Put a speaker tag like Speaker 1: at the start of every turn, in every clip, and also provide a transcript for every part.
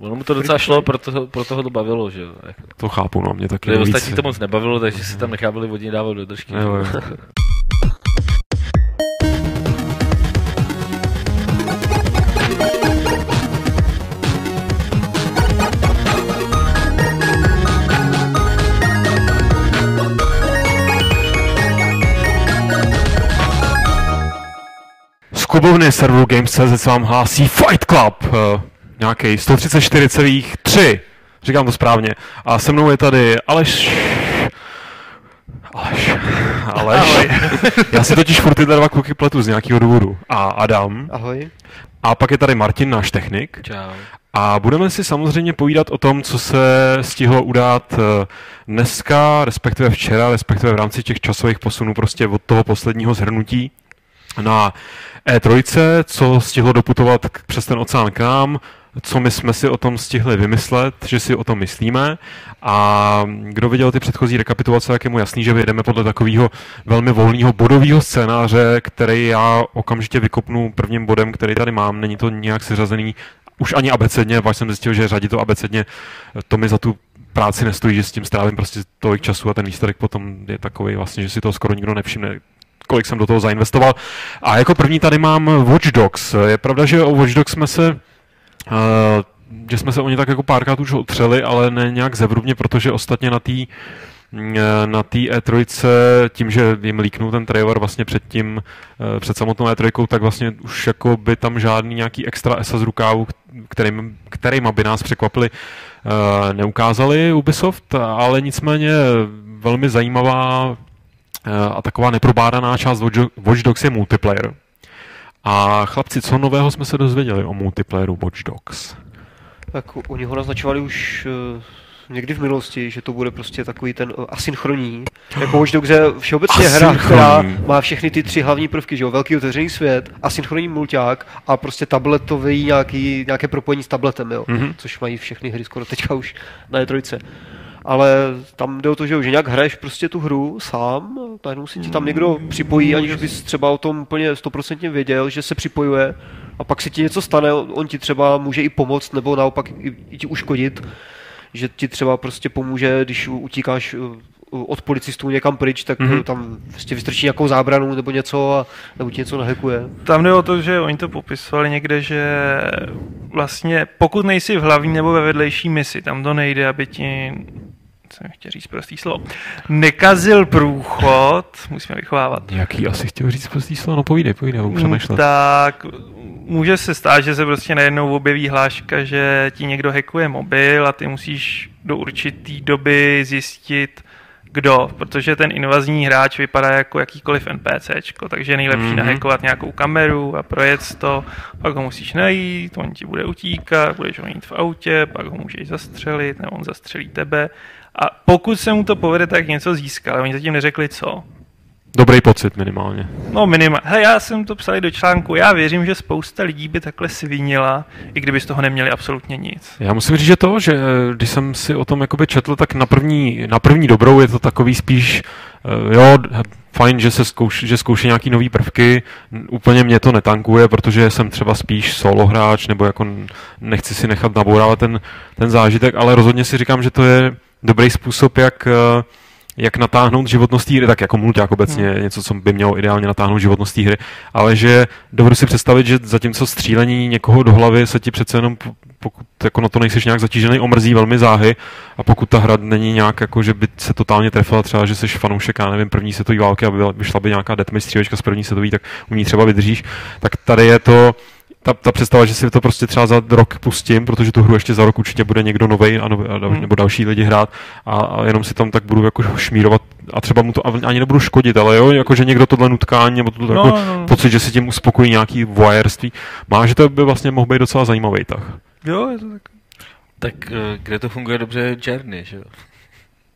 Speaker 1: Ono mu to docela šlo, proto, proto ho to bavilo, že jo. Jako.
Speaker 2: To chápu, no, mě taky
Speaker 1: ostatní to moc nebavilo, takže si tam nechávali vodní dávat do držky.
Speaker 2: Jo, jo. Z klubovny serveru Games.cz se vám hlásí Fight Club, nějaký 134,3, říkám to správně. A se mnou je tady Aleš... Aleš... Aleš... Já si totiž furt tyhle dva kluky pletu z nějakého důvodu. A Adam.
Speaker 3: Ahoj.
Speaker 2: A pak je tady Martin, náš technik.
Speaker 1: Čau.
Speaker 2: A budeme si samozřejmě povídat o tom, co se stihlo udát eh, dneska, respektive včera, respektive v rámci těch časových posunů prostě od toho posledního zhrnutí na E3, co stihlo doputovat přes ten oceán k nám, co my jsme si o tom stihli vymyslet, že si o tom myslíme. A kdo viděl ty předchozí rekapitulace, tak je mu jasný, že vyjedeme podle takového velmi volného bodového scénáře, který já okamžitě vykopnu prvním bodem, který tady mám. Není to nějak seřazený už ani abecedně, pak jsem zjistil, že řadit to abecedně, to mi za tu práci nestojí, že s tím strávím prostě tolik času a ten výsledek potom je takový vlastně, že si to skoro nikdo nevšimne kolik jsem do toho zainvestoval. A jako první tady mám Watch Dogs. Je pravda, že o Watch Dogs jsme se Uh, že jsme se o ně tak jako párkrát už otřeli, ale ne nějak zevrubně, protože ostatně na té na té E3, tím, že jim líknul ten trailer vlastně před tím, eh, před samotnou E3, tak vlastně už jako by tam žádný nějaký extra esa z rukávu, kterým, kterýma by nás překvapili, eh, neukázali Ubisoft, ale nicméně velmi zajímavá eh, a taková neprobádaná část Watch Dogs je multiplayer. A chlapci, co nového jsme se dozvěděli o multiplayeru Watch Dogs?
Speaker 3: Tak u- oni ho naznačovali už uh, někdy v minulosti, že to bude prostě takový ten uh, asynchronní. Jako Watch Dogs je všeobecně hra, která má všechny ty tři hlavní prvky, že jo? Velký otevřený svět, asynchronní mulťák a prostě tabletový nějaký, nějaké propojení s tabletem, jo?
Speaker 2: Mhm.
Speaker 3: Což mají všechny hry skoro teďka už na E3. Ale tam jde o to, že, že nějak hraješ prostě tu hru sám, najednou si ti tam někdo připojí, aniž bys třeba o tom úplně stoprocentně věděl, že se připojuje a pak se ti něco stane, on ti třeba může i pomoct, nebo naopak i, i ti uškodit, že ti třeba prostě pomůže, když utíkáš uh, od policistů někam pryč, tak
Speaker 2: Mhm.
Speaker 3: mm-hmm. tam prostě vystrčí nějakou zábranu nebo něco a nebo ti něco nahekuje.
Speaker 4: Tam jde o to, že oni to popisovali někde, že vlastně pokud nejsi v hlavní nebo ve vedlejší misi, tam to nejde, aby ti jsem chtěl říct prostý slovo, nekazil průchod, musíme vychovávat,
Speaker 2: Jaký asi chtěl říct prostý slovo? No povídej, povídej, budu přemýšlet.
Speaker 4: tak může se stát, že se prostě najednou objeví hláška, že ti někdo hackuje mobil a ty musíš do určitý doby zjistit, kdo, protože ten invazní hráč vypadá jako jakýkoliv NPCčko, takže je nejlepší
Speaker 2: Mhm.
Speaker 4: mm-hmm. nahackovat nějakou kameru a projet to, pak ho musíš najít, on ti bude utíkat, budeš ho mít v autě, pak ho můžeš zastřelit, nebo on zastřelí tebe. A pokud se mu to povede, tak něco získá, ale oni zatím neřekli co.
Speaker 2: Dobrý pocit minimálně.
Speaker 4: No minimálně. Hele, já jsem to psal do článku. Já věřím, že spousta lidí by takhle svinila, i kdyby z toho neměli absolutně nic.
Speaker 2: Já musím říct, že to, že eh, když jsem si o tom jakoby četl, tak na první, na první dobrou je to takový spíš, eh, jo, fajn, že se zkouš, že zkouší nějaký nový prvky, úplně mě to netankuje, protože jsem třeba spíš solo hráč, nebo jako nechci si nechat nabourávat ten, ten zážitek, ale rozhodně si říkám, že to je dobrý způsob, jak eh, jak natáhnout životnost té hry, tak jako mulťák obecně je něco, co by mělo ideálně natáhnout životnost té hry, ale že dovedu si představit, že zatímco střílení někoho do hlavy se ti přece jenom, po- pokud jako na to nejseš nějak zatížený, omrzí velmi záhy a pokud ta hra není nějak jako, že by se totálně trefila třeba, že jsi fanoušek, já nevím, první světové války a byla- vyšla by nějaká deathmatch střílečka z první světové, tak u ní třeba vydržíš, tak tady je to ta, ta představa, že si to prostě třeba za rok pustím, protože tu hru ještě za rok určitě bude někdo novej a nový, a dal,
Speaker 4: Hmm.
Speaker 2: nebo další lidi hrát a, a, jenom si tam tak budu jako šmírovat a třeba mu to ani nebudu škodit, ale jo, jako že někdo tohle nutkání nebo to
Speaker 4: No,
Speaker 2: jako
Speaker 4: no,
Speaker 2: pocit, že si tím uspokojí nějaký voyeurství, má, že to by vlastně mohl být docela zajímavý tah.
Speaker 4: Jo, je to tak.
Speaker 1: Tak eh, kde to funguje dobře Journey, že jo?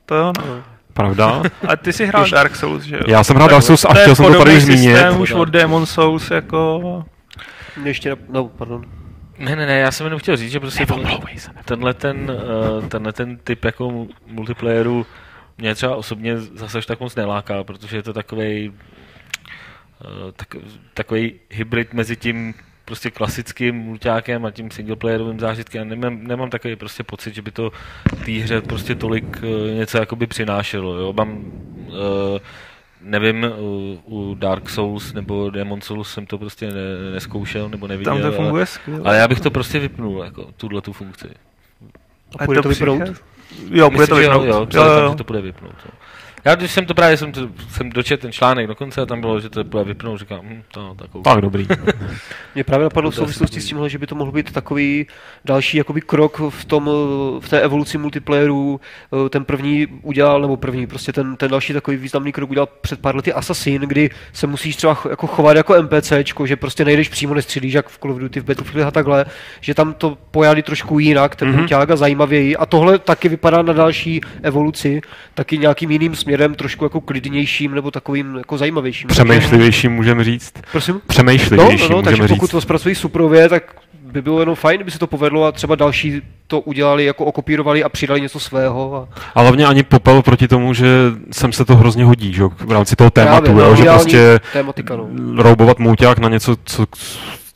Speaker 4: To jo, no.
Speaker 2: Pravda?
Speaker 4: A ty jsi hrál Dark Souls, že jo?
Speaker 2: Já jsem hrál Dark Souls a chtěl jsem to tady zmínit.
Speaker 4: systém už od Demon Souls, jako...
Speaker 3: Ještě, no, pardon.
Speaker 1: Ne, ne, ne, já jsem jenom chtěl říct, že prostě tenhle, tenhle ten, uh, tenhle ten typ jako mu- multiplayeru mě třeba osobně zase až tak moc neláká, protože je to takový uh, tak, takový hybrid mezi tím prostě klasickým mulťákem a tím singleplayerovým zážitkem. Nemám, nemám takový prostě pocit, že by to té hře prostě tolik uh, něco jakoby přinášelo. Jo? Mám, uh, nevím, u, u Dark Souls nebo Demon Souls jsem to prostě ne, neskoušel nebo neviděl.
Speaker 4: Tam to funguje
Speaker 1: ale,
Speaker 4: skvěle.
Speaker 1: ale já bych to prostě vypnul, jako tuhle tu funkci.
Speaker 3: A půjde to vypnout?
Speaker 4: přichází- Jo, bude to vypnout.
Speaker 1: Jo, jo,
Speaker 4: Jo, jo,
Speaker 1: tam,
Speaker 4: jo.
Speaker 1: že to bude vypnout. Jo. Já když jsem to právě jsem, to, jsem dočetl ten článek dokonce a tam bylo, že to bude vypnout, říkám, hm, to takovou.
Speaker 2: Tak dobrý.
Speaker 3: Mě právě napadlo v souvislosti s tímhle, že by to mohl být takový další jakoby krok v, tom, v té evoluci multiplayeru. Eh, Ten první udělal, nebo první, prostě ten, ten další takový významný krok udělal před pár lety Assassin, kdy se musíš třeba jako chovat jako NPCčko, že prostě nejdeš přímo, nestřílíš jak v Call of Duty, v Battlefield a takhle, že tam to pojali trošku jinak, ten
Speaker 2: Mhm.
Speaker 3: mm-hmm. a zajímavěji. A tohle taky vypadá na další evoluci, taky nějakým jiným směrem, trošku jako klidnějším nebo takovým jako zajímavějším.
Speaker 2: Přemýšlivější můžeme říct.
Speaker 3: Prosím?
Speaker 2: Přemýšlivější
Speaker 3: No, no, no takže pokud
Speaker 2: říct.
Speaker 3: to zpracují suprově, tak by bylo jenom fajn, kdyby se to povedlo a třeba další to udělali, jako okopírovali a přidali něco svého. A
Speaker 2: A hlavně ani popel proti tomu, že sem se to hrozně hodí, že? v rámci toho tématu,
Speaker 3: Právě, no,
Speaker 2: jo, že
Speaker 3: ideální
Speaker 2: prostě
Speaker 3: tématika, no.
Speaker 2: roubovat mouťák na něco, co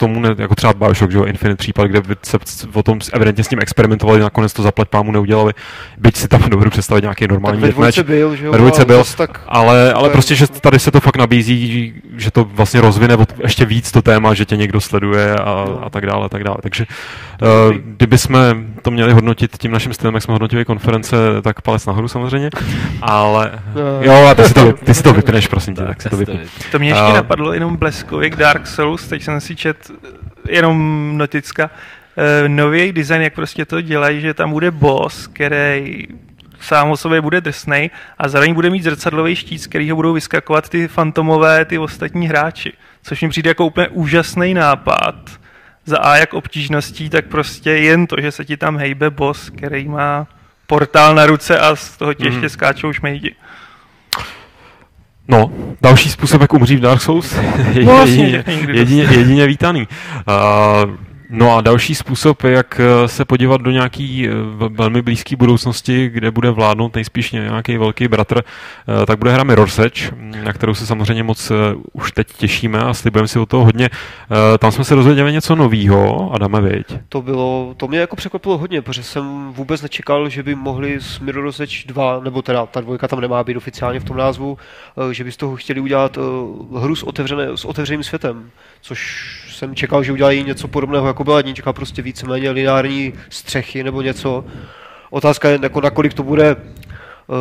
Speaker 2: tomu ne, jako třeba Bioshock, že jo, Infinite případ, kde by se o tom evidentně s tím experimentovali, nakonec to zaplať pámu neudělali, byť si tam dovedu představit nějaký
Speaker 3: Tak
Speaker 2: normální
Speaker 3: ve dvojce byl, že jo,
Speaker 2: Ve dvojce byl,
Speaker 3: tak,
Speaker 2: ale, ale prostě, že tady se to fakt nabízí, že to vlastně rozvine od- ještě víc to téma, že tě někdo sleduje a,
Speaker 3: No.
Speaker 2: a tak dále, a tak dále. Takže uh, kdyby jsme to měli hodnotit tím naším stylem, jak jsme hodnotili konference, tak palec nahoru samozřejmě, ale
Speaker 3: No.
Speaker 2: jo, a ty si to, ty si to vypneš, prosím tě, tak si to vypni.
Speaker 4: To mě ještě
Speaker 2: A-
Speaker 4: napadlo jenom bleskově k Dark Souls, teď jsem si čet jenom noticka, uh, nový design, jak prostě to dělají, že tam bude boss, který sám o sobě bude drsnej a zároveň bude mít zrcadlový štít, z kterého budou vyskakovat ty fantomové, ty ostatní hráči. Což mi přijde jako úplně úžasný nápad. Za A jak obtížností, tak prostě jen to, že se ti tam hejbe boss, který má portál na ruce a z toho ti ještě skáčou šmejdi.
Speaker 2: No, další způsob, jak umřít v Dark Souls, je
Speaker 4: No, vlastně,
Speaker 2: jedině,
Speaker 4: někdy
Speaker 2: jedině, jedině vítaný. Uh, no a další způsob, jak eh, se podívat do nějaký eh, velmi blízké budoucnosti, kde bude vládnout nejspíš nějaký velký bratr, eh, tak bude hra Mirror's Edge, na kterou se samozřejmě moc už teď těšíme a slibujeme si o toho hodně. Tam jsme se dozvěděli něco novýho, Adame, viď?
Speaker 3: to bylo, to mě jako překvapilo hodně, protože jsem vůbec nečekal, že by mohli s Mirror's Edge 2, nebo teda ta dvojka tam nemá být oficiálně v tom názvu, že by z toho chtěli udělat hru s, otevřené, s otevřeným světem, což jsem čekal, že udělají něco podobného, jako byla jednička, prostě víceméně lineární střechy nebo něco. Otázka je, jako nakolik to bude uh,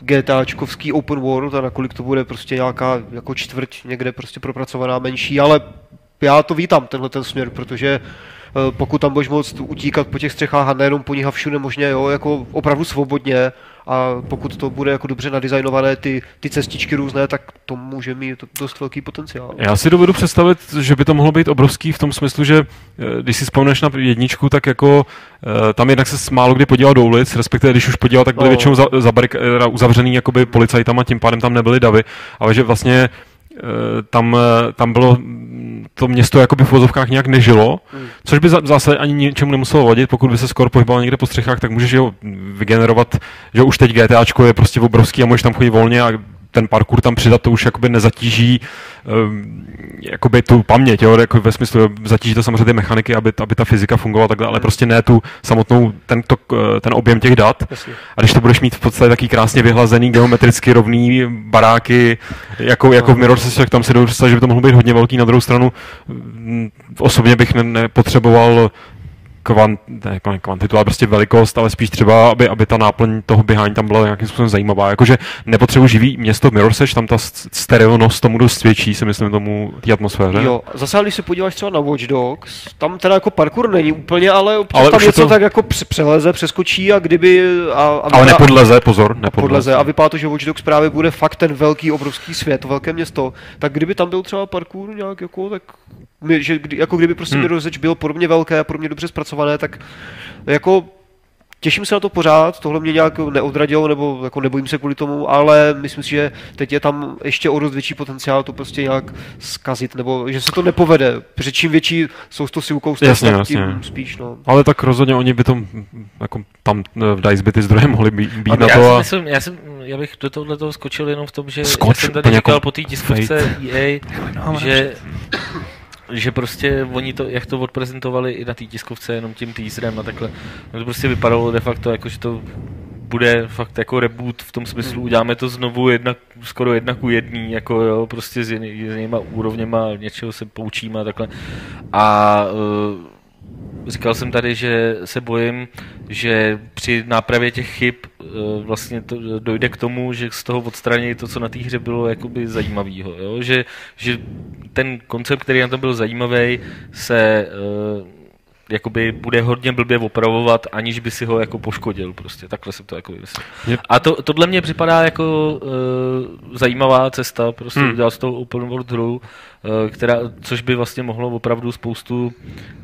Speaker 3: GTAčkovský open world a nakolik to bude prostě nějaká jako čtvrť někde prostě propracovaná menší, ale já to vítám, tenhle ten směr, protože eh, pokud tam budeš moct utíkat po těch střechách a nejenom po nich a všude možně, jo, jako opravdu svobodně a pokud to bude jako dobře nadizajnované ty, ty cestičky různé, tak to může mít dost velký potenciál.
Speaker 2: Já si dovedu představit, že by to mohlo být obrovský v tom smyslu, že eh, když si vzpomeneš na jedničku, tak jako eh, tam jednak se málo kdy podíval do ulic, respektive když už podíval, tak byly
Speaker 3: No.
Speaker 2: většinou za, za barik, eh, uzavřený jakoby policajtama, tím pádem tam nebyly davy, ale že vlastně tam, eh, tam bylo to město jakoby v vozovkách nějak nežilo,
Speaker 3: Hmm.
Speaker 2: což by za- zase ani ničemu nemuselo vadit, pokud by se skoro pohyboval někde po střechách, tak můžeš jo vygenerovat, že už teď GTAčko je prostě obrovský a můžeš tam chodit volně a ten parkour tam přidat, to už jakoby nezatíží um, jakoby tu paměť, jo, jako ve smyslu, zatíží to samozřejmě ty mechaniky, aby, aby ta fyzika fungovala takhle, ale prostě ne tu samotnou, ten, to, eh, ten objem těch dat. A když to budeš mít v podstatě taký krásně vyhlazený, geometricky rovný baráky, jako, jako v Mirror's Edge, tak tam si představit, že by to mohlo být hodně velký. Na druhou stranu, mm, osobně bych ne, nepotřeboval kvant, ne, kvan- kvantitu, ale prostě velikost, ale spíš třeba, aby, aby ta náplň toho běhání tam byla nějakým způsobem zajímavá. Jakože nepotřebuji živý město Edge, tam ta stereonost tomu dost svědčí, si myslím, tomu, té atmosféře.
Speaker 3: Jo, zase když se podíváš třeba na Watch Dogs, tam teda jako parkour není úplně, ale občas
Speaker 2: Ale
Speaker 3: tam něco
Speaker 2: to-
Speaker 3: tak jako pře- přeleze, přeskočí a kdyby... A, a
Speaker 2: Ale nepodleze, pozor, nepodleze.
Speaker 3: podleze a vypadá to, že Watch Dogs právě bude fakt ten velký, obrovský svět, to velké město, tak kdyby tam byl třeba parkour nějak jako, tak že, kdy, jako kdyby prostě
Speaker 2: Hmm.
Speaker 3: Mirror's Edge byl podobně velké a podobně dobře zpracované, tak jako Těším se na to pořád, tohle mě nějak neodradilo, nebo jako nebojím se kvůli tomu, ale myslím si, že teď je tam ještě o dost větší potenciál to prostě nějak zkazit, nebo že se to nepovede, protože čím větší jsou to silkou
Speaker 2: Jasně,
Speaker 3: tak
Speaker 2: jasně.
Speaker 3: tím spíš, no.
Speaker 2: Ale tak rozhodně oni by to, mm, jako tam eh, v DICE by ty zdroje mohly být, být
Speaker 1: Ale
Speaker 2: na
Speaker 1: já,
Speaker 2: to
Speaker 1: si
Speaker 2: a...
Speaker 1: myslím, já, jsem, já bych do tohohle toho skočil jenom v tom, že
Speaker 2: Skoč,
Speaker 1: já jsem tady říkal
Speaker 2: jako
Speaker 1: po té tiskovce EA,
Speaker 4: No,
Speaker 1: že že prostě oni to, jak to odprezentovali i na té tiskovce, jenom tím teaserem a takhle, no to prostě vypadalo de facto jako, že to bude fakt jako reboot v tom smyslu, uděláme to znovu jedna, skoro jedna ku jedný, jako jo, prostě s, jiný, s jinýma úrovněma, něčeho se poučíme a takhle. A uh, říkal jsem tady, že se bojím, že při nápravě těch chyb uh, vlastně to dojde k tomu, že z toho odstraní to, co na té hře bylo jakoby zajímavého. Že, že ten koncept, který na to byl zajímavý, se uh, jakoby bude hodně blbě opravovat, aniž by si ho jako poškodil prostě. Takhle jsem to jako myslel.
Speaker 2: Yep.
Speaker 1: A to, tohle mě připadá jako uh, zajímavá cesta, prostě hmm. udělat z toho open world hru, uh, která, což by vlastně mohlo opravdu spoustu,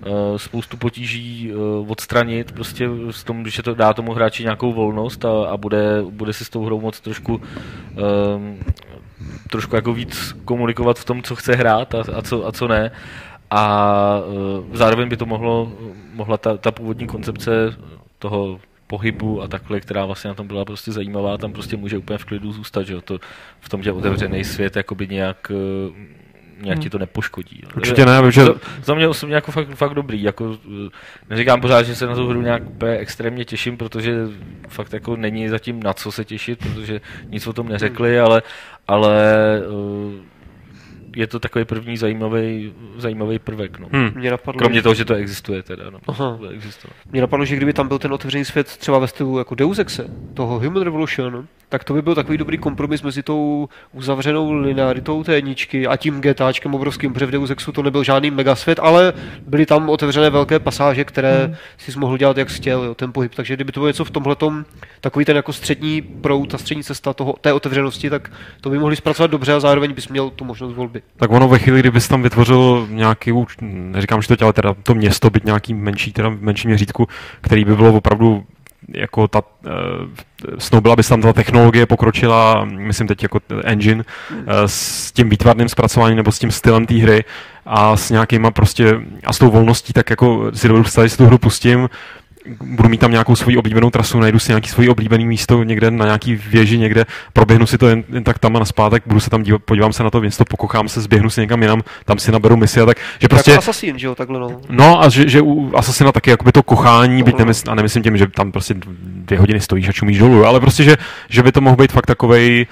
Speaker 1: uh, spoustu potíží uh, odstranit, prostě s tom, když je to dá tomu hráči nějakou volnost a, a bude, bude si s tou hrou moc trošku um, trošku jako víc komunikovat v tom, co chce hrát a, a, co, a co ne a uh, zároveň by to mohlo, mohla ta, ta původní koncepce toho pohybu a takhle, která vlastně na tom byla prostě zajímavá, tam prostě může úplně v klidu zůstat, že jo, to v tom, že otevřený svět jakoby nějak uh, nějak ti to nepoškodí. jo.
Speaker 2: Určitě ne, protože
Speaker 1: Za, za mě osobně jako fakt, fakt dobrý, jako uh, neříkám pořád, že se na tu hru nějak úplně extrémně těším, protože fakt jako není zatím na co se těšit, protože nic o tom neřekli, ale, ale uh, je to takový první zajímavý, zajímavý prvek. No.
Speaker 2: hm,
Speaker 3: Mě napadlo,
Speaker 1: Kromě
Speaker 3: že-
Speaker 1: toho, že to existuje teda. No,
Speaker 3: Aha. Mě napadlo, že kdyby tam byl ten otevřený svět třeba ve stylu jako Deus Exe, toho Human Revolution, tak to by byl takový dobrý kompromis mezi tou uzavřenou linearitou té jedničky a tím GTAčkem obrovským, protože v Deus Exu to nebyl žádný megasvět, ale byly tam otevřené velké pasáže, které hmm. si mohl dělat jak chtěl, jo, ten pohyb. Takže kdyby to bylo něco v tomhletom, takový ten jako střední proud, ta střední cesta toho, té otevřenosti, tak to by mohli zpracovat dobře a zároveň bys měl tu možnost volby.
Speaker 2: Tak ono ve chvíli, kdybys tam vytvořil nějaký, neříkám, že to ale teda to město, byť nějaký menší, teda v menším měřítku, který by bylo opravdu jako ta, uh, snoubila by se tam ta technologie pokročila, myslím teď jako engine, uh, s tím výtvarným zpracováním nebo s tím stylem té hry a s nějakýma prostě, a s tou volností, tak jako si dovedu představit, si tu hru pustím, budu mít tam nějakou svoji oblíbenou trasu, najdu si nějaký svoji oblíbený místo někde na nějaký věži někde, proběhnu si to jen, jen tak tam a naspátek, budu se tam dívat, podívám se na to město, pokochám se, zběhnu si někam jinam, tam si naberu misi a tak, že
Speaker 3: Prostě...
Speaker 2: prostě...
Speaker 3: Jako Assassin, že jo, takhle no.
Speaker 2: No a že, že u Assassina taky jakoby to kochání, byť nemysl, a nemyslím tím, že tam prostě dvě hodiny stojíš a čumíš dolů, ale prostě, že, že by to mohl být fakt takovej,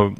Speaker 2: uh,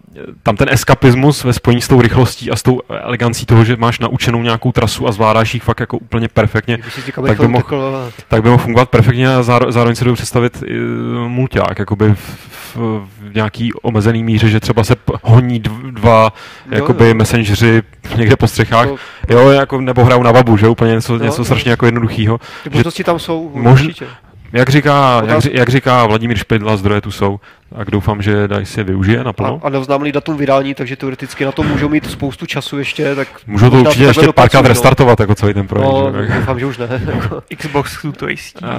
Speaker 2: tam ten eskapismus ve spojení s tou rychlostí a s tou elegancí toho, že máš naučenou nějakou trasu a zvládáš ji fakt jako úplně perfektně, tak by mohl... tak by mohl fungovat perfektně a záro, zároveň si dovedu představit uh, mulťák, jakoby v, v, nějaký omezený míře, že třeba se honí dv, dva
Speaker 3: Jo,
Speaker 2: jakoby
Speaker 3: jo.
Speaker 2: messengeři někde po střechách,
Speaker 3: To-
Speaker 2: jo, jako, nebo hrajou na babu, že úplně něco,
Speaker 3: Jo,
Speaker 2: něco strašně jako jednoduchého.
Speaker 3: Ty možnosti tam jsou
Speaker 2: Možn-
Speaker 3: určitě.
Speaker 2: Jak říká, jak, jak říká Vladimír Špidla, zdroje tu jsou, tak doufám, že Dice si je využije naplno.
Speaker 3: A, a neoznámili datum vydání, takže teoreticky na to můžou mít spoustu času ještě, tak
Speaker 2: Můžou to určitě ještě párkrát
Speaker 3: no.
Speaker 2: restartovat, jako celý ten projekt.
Speaker 3: No,
Speaker 2: že?
Speaker 3: doufám, že už ne.
Speaker 4: Xbox to jistí.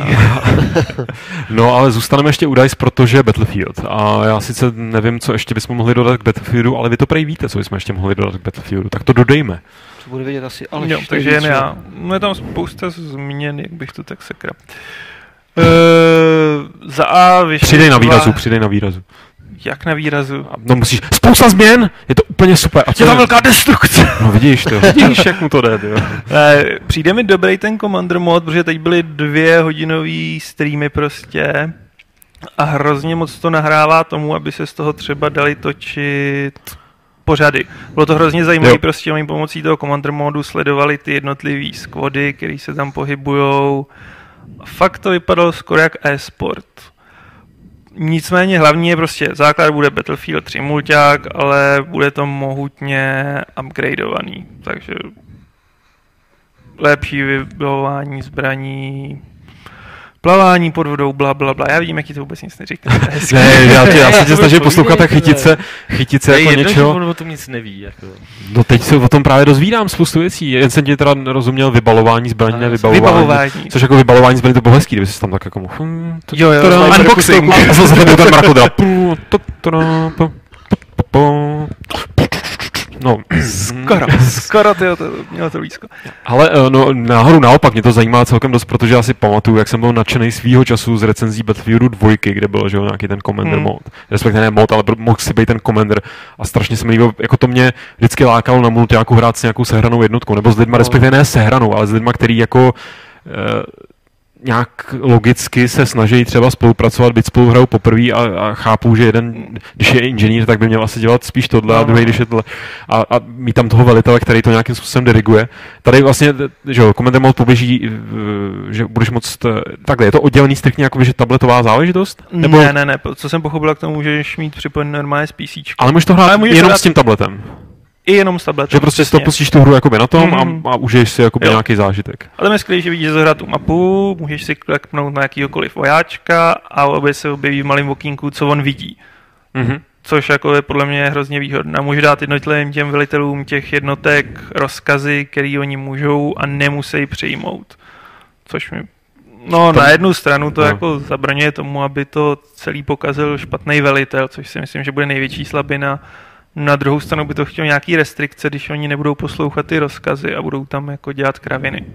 Speaker 2: No, ale zůstaneme ještě u DICE, protože Battlefield. A já sice nevím, co ještě bychom mohli dodat k Battlefieldu, ale vy to prej víte, co bychom ještě mohli dodat k Battlefieldu. Tak to dodejme.
Speaker 3: To bude vědět asi, ale
Speaker 4: jo, takže jen já. No je tam spousta změn, jak bych to tak sekra. Uh, za A vyšly
Speaker 2: Přidej na výrazu, přidej na výrazu.
Speaker 4: Jak na výrazu?
Speaker 2: No musíš, spousta změn, je to úplně super. A co
Speaker 4: Je tam
Speaker 2: je-
Speaker 4: velká destrukce.
Speaker 2: No vidíš to, vidíš, jak mu to jde.
Speaker 4: Eh, Přijde mi dobrý ten Commander mod, protože teď byly dvě hodinový streamy prostě a hrozně moc to nahrává tomu, aby se z toho třeba dali točit pořady. Bylo to hrozně zajímavé, prostě oni pomocí toho Commander modu sledovali ty jednotlivý squady, který se tam pohybujou. Fakt to vypadalo skoro jak e-sport. Nicméně hlavní je prostě, základ bude Battlefield 3 mulťák, ale bude to mohutně upgradeovaný, takže lepší vybavování zbraní, plavání pod vodou, bla, bla, bla. Já vidím, jak ti to vůbec nic neříká.
Speaker 2: Ne, já, tě, já se tě snažím poslouchat a chytit se, chytit se
Speaker 1: To je
Speaker 2: jako
Speaker 1: jedno, že
Speaker 2: něčeho.
Speaker 1: on o tom nic neví. Jako.
Speaker 2: No teď se o tom právě dozvídám spoustu věcí. Jen jsem ti teda rozuměl vybalování zbraní, ne vybavování.
Speaker 4: Vybavování.
Speaker 2: Což jako vybalování zbraní to bylo hezký, kdyby si tam tak jako mohl. hm, to-
Speaker 4: Jo, jo,
Speaker 2: to- to-
Speaker 4: unboxing.
Speaker 2: A zase to byl ten mrakodráp. No,
Speaker 4: Skoro, skoro, tyjo, to mělo to blízko.
Speaker 2: ale eh, no, náhodou naopak mě to zajímá celkem dost, protože já si pamatuju, jak jsem byl nadšený svýho času z recenzí Battlefieldu 2, kde byl že jo, nějaký ten Commander
Speaker 4: Hmm.
Speaker 2: mod. Respektive ne mod, ale mohl si být ten Commander. A strašně se mi líbilo, jako to mě vždycky lákalo na multiáku hrát s nějakou sehranou jednotkou, nebo s lidma,
Speaker 3: No.
Speaker 2: respektive ne sehranou, ale s lidma, který jako eh, nějak logicky se snaží třeba spolupracovat, byť spolu hrajou poprvé a, a chápou, že jeden, když je inženýr, tak by měl asi dělat spíš tohle a druhý, když je tohle. A, a mít tam toho velitele, který to nějakým způsobem diriguje. Tady vlastně, že jo, Commander Mode poběží, že budeš moc, takhle, je to oddělený striktně jako, že tabletová záležitost?
Speaker 4: Nebo... Ne, ne, ne, co jsem pochopil, k tomu můžeš mít připojený normálně z PC.
Speaker 2: Ale můžeš to hrát
Speaker 4: Ale můžeš
Speaker 2: jenom
Speaker 4: hrát-
Speaker 2: s tím tabletem.
Speaker 4: I jenom s tabletem.
Speaker 2: Že prostě si to pustíš tu hru jakoby na tom
Speaker 4: Mhm.
Speaker 2: a, a užiješ si jakoby
Speaker 4: Jo.
Speaker 2: nějaký zážitek.
Speaker 4: Ale tam je skvělé, že vidíš zahrát tu mapu, můžeš si kliknout na jakýhokoliv vojáčka a obě se objeví v malém okýnku, co on vidí.
Speaker 2: Mhm.
Speaker 4: Což jako je podle mě hrozně výhodné. A Může dát jednotlivým těm velitelům těch jednotek rozkazy, který oni můžou a nemusí přijmout. Což mi No,
Speaker 2: Tam-
Speaker 4: na jednu stranu to
Speaker 2: no.
Speaker 4: jako zabraňuje tomu, aby to celý pokazil špatný velitel, což si myslím, že bude největší slabina. Na druhou stranu by to chtělo nějaký restrikce, když oni nebudou poslouchat ty rozkazy a budou tam jako dělat kraviny.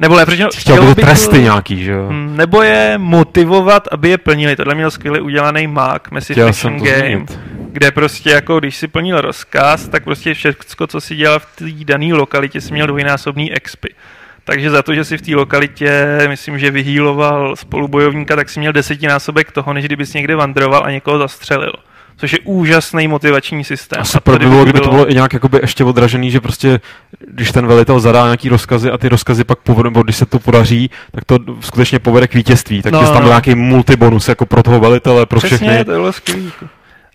Speaker 4: Nebo lépe řečeno,
Speaker 2: Chtěl by to tresty nějaký, že jo?
Speaker 4: Hm, Nebo je motivovat, aby je plnili. Tohle měl skvěle udělaný
Speaker 2: Chtěl
Speaker 4: Action
Speaker 2: jsem to
Speaker 4: Game,
Speaker 2: zmínit.
Speaker 4: kde prostě jako, když si plnil rozkaz, tak prostě všechno, co si dělal v té dané lokalitě, si měl dvojnásobný expy. Takže za to, že si v té lokalitě, myslím, že vyhýloval spolubojovníka, tak si měl desetinásobek toho, než kdybys někde vandroval a někoho zastřelil. Což je úžasný motivační systém.
Speaker 2: A super by bylo, kdyby to bylo i nějak jakoby ještě odražený, že prostě, když ten velitel zadá nějaký rozkazy a ty rozkazy pak povede, nebo když se to podaří, tak to skutečně povede k vítězství. Tak
Speaker 4: No,
Speaker 2: no, tam
Speaker 4: no.
Speaker 2: nějaký multibonus jako pro toho velitele, pro
Speaker 4: Přesně,
Speaker 2: všechny.
Speaker 4: to bylo skvělý.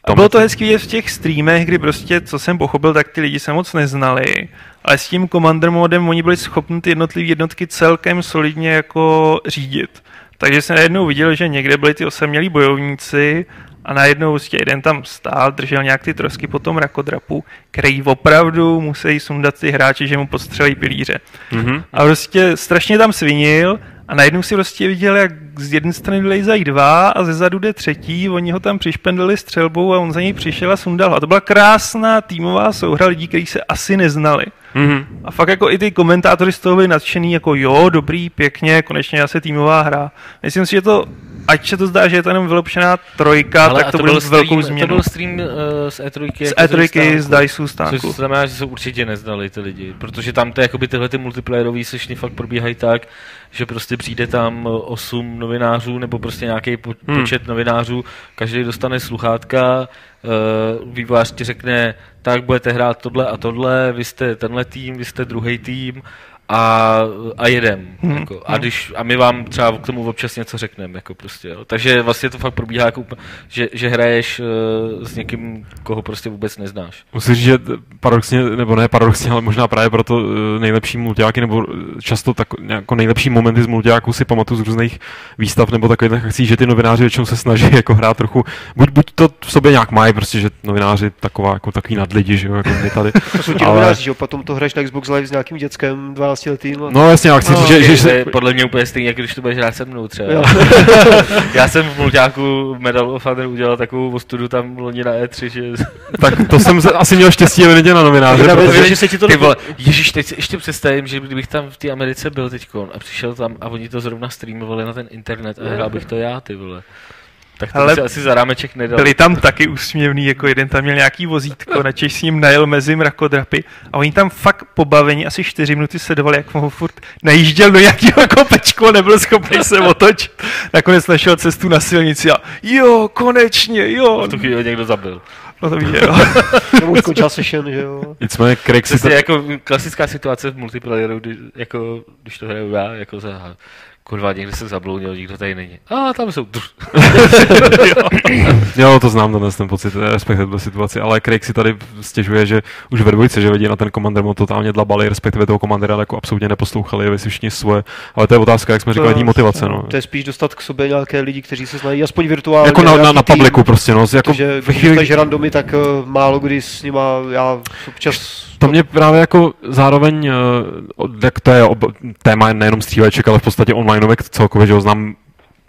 Speaker 4: A bylo
Speaker 2: je
Speaker 4: to hezký v těch streamech, kdy prostě, co jsem pochopil, tak ty lidi se moc neznali, ale s tím Commander modem oni byli schopni ty jednotlivé jednotky celkem solidně jako řídit. Takže jsem najednou viděl, že někde byli ty osamělí bojovníci a najednou prostě jeden tam stál, držel nějak ty trosky po tom rakodrapu, který opravdu musí sundat ty hráči, že mu postřelí pilíře.
Speaker 2: Mhm.
Speaker 4: A prostě strašně tam svinil a najednou si prostě viděl, jak z jedné strany vylejzají dva a ze zadu jde třetí, oni ho tam přišpendlili střelbou a on za něj přišel a sundal ho. A to byla krásná týmová souhra lidí, kteří se asi neznali.
Speaker 2: Mhm.
Speaker 4: A fakt jako i ty komentátory z toho byli nadšený, jako jo, dobrý, pěkně, konečně asi týmová hra. Myslím si, že to, ať se to zdá, že je to jenom vylepšená trojka,
Speaker 1: Ale
Speaker 4: tak to,
Speaker 1: to
Speaker 4: bude
Speaker 1: byl
Speaker 4: velkou
Speaker 1: stream,
Speaker 4: změnu.
Speaker 1: To byl stream uh, z E3.
Speaker 4: z
Speaker 1: jako
Speaker 4: E3
Speaker 1: stánku.
Speaker 4: z DICE stánku.
Speaker 1: Což znamená, že se určitě neznali ty lidi, protože tam ty, jakoby tyhle ty multiplayerové sešny fakt probíhají tak, že prostě přijde tam 8 novinářů nebo prostě nějaký po-
Speaker 2: Hmm.
Speaker 1: počet novinářů, každý dostane sluchátka, uh, vývojář ti řekne, tak budete hrát tohle a tohle, vy jste tenhle tým, vy jste druhý tým a, a jedem.
Speaker 4: Hmm,
Speaker 1: Jako. A, když, a my vám třeba k tomu občas něco řekneme. Jako prostě, jo. Takže vlastně to fakt probíhá, jako, že, že hraješ uh, s někým, koho prostě vůbec neznáš.
Speaker 2: Musím říct, že paradoxně, nebo ne paradoxně, ale možná právě proto eh, nejlepší multiáky, nebo často tak, jako nejlepší momenty z multiáků si pamatuju z různých výstav nebo takových akcí, že ty novináři většinou se snaží jako hrát trochu, buď, buď to v sobě nějak mají, prostě, že novináři taková, jako takový nadlidi, že jo, jako my tady.
Speaker 3: To jsou ti
Speaker 2: Ale-
Speaker 3: novináři, že jo, potom to hraješ na Xbox Live s nějakým dětskem 12 letým. A...
Speaker 2: No jasně, já chci
Speaker 4: No,
Speaker 2: říct, že, že,
Speaker 1: to
Speaker 2: že,
Speaker 1: podle mě úplně stejně, jako když to budeš hrát se mnou třeba.
Speaker 3: Jo.
Speaker 1: Já jsem v mulťáku Medal of Honor udělal takovou ostudu tam loni na E3, že...
Speaker 2: tak to jsem se asi měl štěstí evidentně na novináře.
Speaker 3: Věc
Speaker 2: protože-
Speaker 3: je, že se ti to
Speaker 1: Ty vole, ježiš, teď si ještě představím, že kdybych tam v té Americe byl teďkon a přišel tam a oni to zrovna streamovali na ten internet a hrál bych to já, ty vole. Tak to
Speaker 4: Ale
Speaker 1: se asi za rámeček nedal.
Speaker 4: Byli tam taky úsměvný, jako jeden tam měl nějaký vozítko, načež s ním najel mezi mrakodrapy a oni tam fakt pobavení asi čtyři minuty sledovali, jak mu furt najížděl do nějakého kopečku a nebyl schopný se otočit. Nakonec našel cestu na silnici a jo, konečně, jo.
Speaker 1: V tu chvíli někdo zabil.
Speaker 4: No to víte, no.
Speaker 3: Nebo už skončila session, že jo.
Speaker 2: Nicméně Craig si to,
Speaker 1: jako klasická situace v multiplayeru, kdy, jako, když to hraju já, jako za kurva, někde se zabloudil, nikdo tady není. A tam jsou.
Speaker 2: jo, to znám, tenhle ten pocit, respektive situaci, ale Craig si tady stěžuje, že už ve dvojce, že vidí na ten Commander Mod totálně dlabali, respektive toho Commandera jako absolutně neposlouchali, vy si všichni svoje, ale to je otázka, jak jsme říkali, té motivace, no.
Speaker 3: To je spíš dostat k sobě nějaké lidi, kteří se znají, aspoň virtuálně.
Speaker 2: Jako na, na, na publiku prostě, no, jako
Speaker 3: Protože když
Speaker 2: chvíli,
Speaker 3: randomy, tak uh, málo kdy s nima, já občas...
Speaker 2: To mě právě jako zároveň, eh, jak to je ob, téma nejenom stříleček, ale v podstatě onlineovek celkově, že ho znám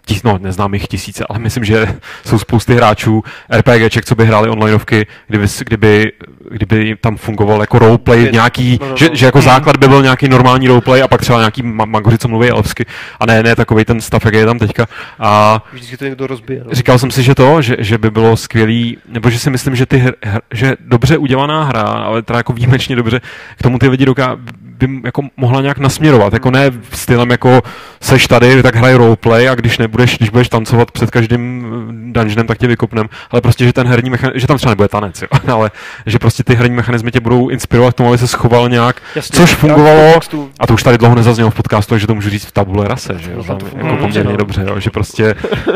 Speaker 2: tis, no, neznám jich tisíce, ale myslím, že jsou spousty hráčů RPGček, co by hráli onlineovky, kdyby, kdyby, kdyby tam fungoval jako roleplay nějaký,
Speaker 3: no, no.
Speaker 2: že, že jako základ by byl nějaký normální roleplay a pak třeba nějaký ma- magoři, co mluví elfsky a ne, ne takový ten stav, jak je tam teďka. A
Speaker 3: Vždycky to někdo rozbije. No.
Speaker 2: Říkal jsem si, že to, že, že by bylo skvělý, nebo že si myslím, že ty hr, že dobře udělaná hra, ale teda jako výjimečně dobře, k tomu ty lidi doká, by jako mohla nějak nasměrovat, jako ne stylem jako seš tady, tak hraj roleplay a když nebudeš, když budeš tancovat před každým eh, dungeonem, tak tě vykopnem, ale prostě, že ten herní mechanismus, že tam třeba nebude tanec, jo, ale že prostě ty herní mechanismy tě budou inspirovat k tomu, aby se schoval nějak,
Speaker 3: Jasně,
Speaker 2: což fungovalo, a to už tady dlouho nezaznělo v podcastu, takže to můžu říct v tabule rase, že jo, tam
Speaker 3: to
Speaker 2: jako poměrně
Speaker 3: dobře,
Speaker 2: dobře, jo, že prostě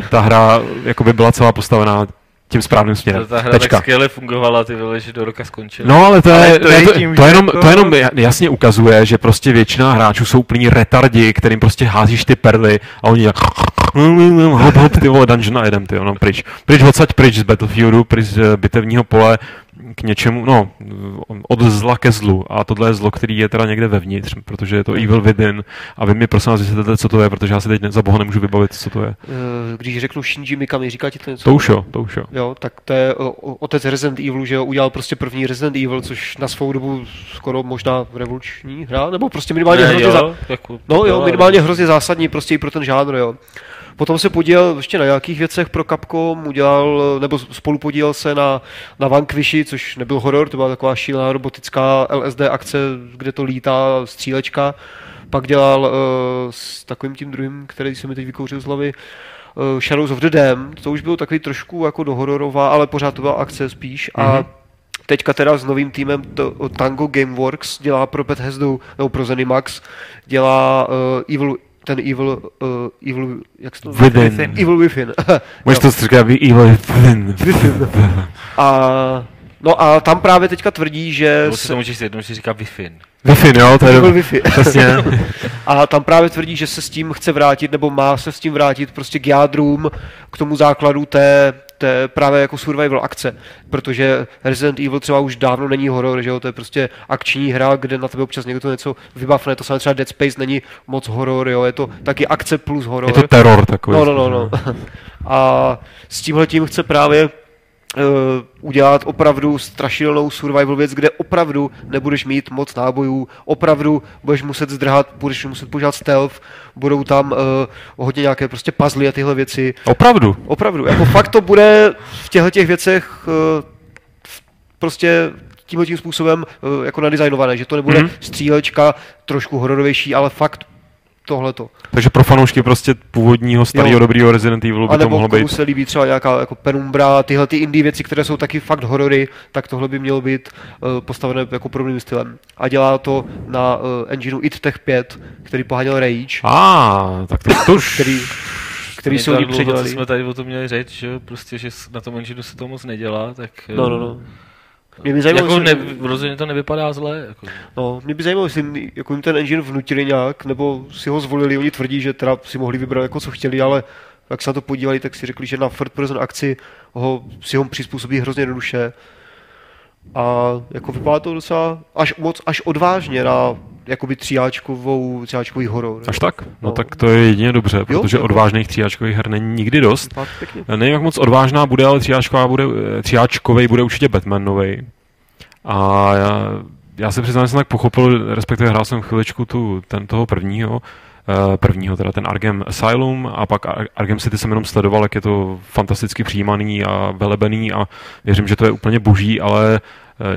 Speaker 2: ta hra jako by byla celá postavená tím správným směrem.
Speaker 1: Ta hra
Speaker 2: Tečka.
Speaker 1: tak skvěle fungovala, ty vole, že do roka skončila.
Speaker 2: No ale to, je,
Speaker 4: Ale to
Speaker 2: ne,
Speaker 4: je
Speaker 2: to,
Speaker 4: tím,
Speaker 2: to, jenom,
Speaker 4: jako-
Speaker 2: to jenom jasně ukazuje, že prostě většina hráčů jsou plní retardi, kterým prostě házíš ty perly a oni jak hop, hop, ty vole, dungeon a jedem, ty, no, pryč. Pryč odsaď pryč z Battlefieldu, pryč z bitevního pole, k něčemu, no, od zla ke zlu. A tohle je zlo, který je teda někde vevnitř, protože je to Evil Within. A vy mi prosím vás vysvětlete, co to je, protože já si teď za boha nemůžu vybavit, co to je.
Speaker 3: Eh, Když řeknu Shinji Mikami, říká ti to něco?
Speaker 2: To už jo, to už jo.
Speaker 3: Jo, tak to je otec Resident Evilu, že jo, udělal prostě první Resident Evil, což na svou dobu skoro možná revoluční hra, nebo prostě minimálně
Speaker 1: Ne,
Speaker 3: hrozně,
Speaker 1: jo,
Speaker 3: za,
Speaker 1: jako,
Speaker 3: no jo, minimálně hrozně zásadní prostě i pro ten žánr, jo. Potom se podílel ještě na nějakých věcech pro Capcom, udělal, nebo spolu podílel se na, na Vanquishi, což nebyl horor, to byla taková šílená robotická LSD akce, kde to lítá střílečka. Pak dělal uh, s takovým tím druhým, který se mi teď vykouřil z hlavy, uh, Shadows of the Dam, to už bylo takový trošku jako dohororová, ale pořád to byla akce spíš. A
Speaker 2: Mhm.
Speaker 3: teďka teda s novým týmem to, Tango Gameworks dělá pro Bethesdu, nebo pro Zenimax, dělá uh, Evil, ten Evil, uh, Evil, jak se to
Speaker 2: Within.
Speaker 3: Evil Within.
Speaker 2: Můžeš to říkat Evil Within.
Speaker 3: a, no a tam právě teďka tvrdí, že...
Speaker 1: Nebo
Speaker 3: se-
Speaker 1: to můžeš jednou, že říká Wi-Fi.
Speaker 2: Wi-Fi, jo, to je
Speaker 3: Evil. Wi-Fi.
Speaker 2: Přesně.
Speaker 3: A tam právě tvrdí, že se s tím chce vrátit, nebo má se s tím vrátit prostě k jádrům, k tomu základu té, té právě jako survival akce. Protože Resident Evil třeba už dávno není horor, že jo, to je prostě akční hra, kde na tebe občas někdo něco vybavne, to samé třeba Dead Space není moc horor, jo, je to taky akce plus horor.
Speaker 2: Je to teror takový.
Speaker 3: No, no, no, no. A s tímhle tím chce právě udělat opravdu strašidelnou survival věc, kde opravdu nebudeš mít moc nábojů, opravdu budeš muset zdrhat, budeš muset používat stealth, budou tam uh, hodně nějaké prostě puzzle a tyhle věci.
Speaker 2: Opravdu.
Speaker 3: Opravdu, jako fakt to bude v těchto těch věcech uh, prostě tímhle tím způsobem uh, jako nadizajnované, že to nebude
Speaker 2: Mhm.
Speaker 3: mm-hmm. střílečka trošku hororovější, ale fakt tohleto.
Speaker 2: Takže pro fanoušky prostě původního starého dobrého Resident Evilu by
Speaker 3: A
Speaker 2: to
Speaker 3: nebo
Speaker 2: mohlo být.
Speaker 3: se líbí třeba nějaká jako Penumbra, tyhle ty indie věci, které jsou taky fakt horory, tak tohle by mělo být uh, postavené jako podobným stylem. A dělá to na uh, engineu id Tech 5, který poháněl Rage,
Speaker 2: A, tak to, to už...
Speaker 3: který, který jsou oni předělali.
Speaker 1: jsme tady o tom měli řeč, že prostě, že na tom engineu se to moc nedělá, tak...
Speaker 3: No, no, no. Mě by zajímalo,
Speaker 1: Jako ne, rozhodně to nevypadá zle. Jako.
Speaker 3: No, mě by zajímalo, jestli jako jim ten engine vnutili nějak, nebo si ho zvolili, oni tvrdí, že teda si mohli vybrat jako co chtěli, ale jak se na to podívali, tak si řekli, že na third person akci ho, si ho přizpůsobí hrozně jednoduše. A jako vypadá to docela až moc, až odvážně na jakoby tříáčkovou, tříáčkový horor.
Speaker 2: Až tak? No,
Speaker 3: No.
Speaker 2: tak to je jedině dobře, protože
Speaker 3: jako-
Speaker 2: odvážných tříáčkových her není nikdy dost.
Speaker 3: Pěkně.
Speaker 2: Nevím, jak moc odvážná bude, ale tříáčková bude, eh, tříáčkovej bude určitě Batman novej. A já, já se přiznám, že jsem tak pochopil, respektive hrál jsem chviličku tu, ten toho prvního, eh, prvního, teda ten Argem Asylum a pak Ar- Argem City jsem jenom sledoval, jak je to fantasticky přijímaný a velebený a věřím, že to je úplně boží, ale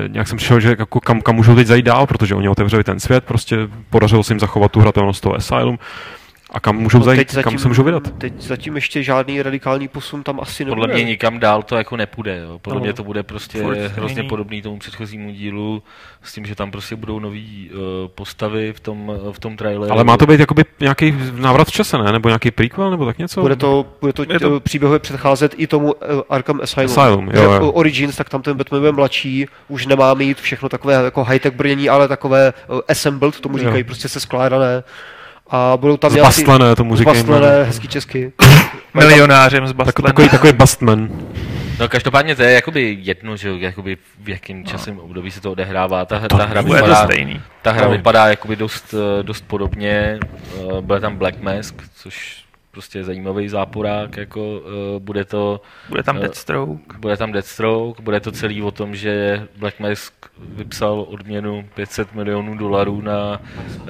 Speaker 2: nějak jsem přišel, že jako kam, kam můžou teď zajít dál, protože oni otevřeli ten svět, prostě podařilo se jim zachovat tu hratelnost toho Asylum a kam můžou
Speaker 3: No,
Speaker 2: zajít, kam se můžou vydat.
Speaker 3: Teď zatím ještě žádný radikální posun tam asi nebude.
Speaker 1: Podle mě nikam dál to jako nepůjde. Jo. Podle
Speaker 3: No.
Speaker 1: mě to bude prostě
Speaker 4: Furt
Speaker 1: hrozně
Speaker 4: stejný.
Speaker 1: podobný tomu předchozímu dílu, s tím, že tam prostě budou nový uh, postavy v tom, v tom traileru.
Speaker 2: Ale má to být jakoby nějaký návrat v čase, ne? Nebo nějaký prequel, nebo tak něco?
Speaker 3: Bude to, bude to,
Speaker 4: Je to-
Speaker 3: to příběhově předcházet i tomu uh, Arkham Asylum.
Speaker 2: Asylum, jo, jo.
Speaker 3: Origins, tak tam ten Batman bude mladší, už nemá mít všechno takové jako high-tech brnění, ale takové uh, assembled, tomu
Speaker 2: Jo.
Speaker 3: říkají, prostě se skládané. A budou tam
Speaker 2: Zbastlené, tomu říkají.
Speaker 3: zbastlené, hezky česky.
Speaker 4: Milionářem z
Speaker 2: Tak,
Speaker 4: Bastlen.
Speaker 2: takový, takový Bastman.
Speaker 1: No každopádně to je jakoby jedno, že jakoby v jakém časovém období se to odehrává. Ta,
Speaker 2: To
Speaker 1: ta hra
Speaker 4: Bude to
Speaker 1: vypadá,
Speaker 4: stejný.
Speaker 1: ta hra
Speaker 3: No.
Speaker 1: vypadá jakoby dost, eh, dost podobně. Eh, Bude tam Black Mask, což prostě zajímavý záporák, jako uh, bude to...
Speaker 4: Bude tam Deathstroke.
Speaker 1: Bude tam Deathstroke, bude to celý o tom, že Black Mask vypsal odměnu 500 milionů dolarů na... Uh,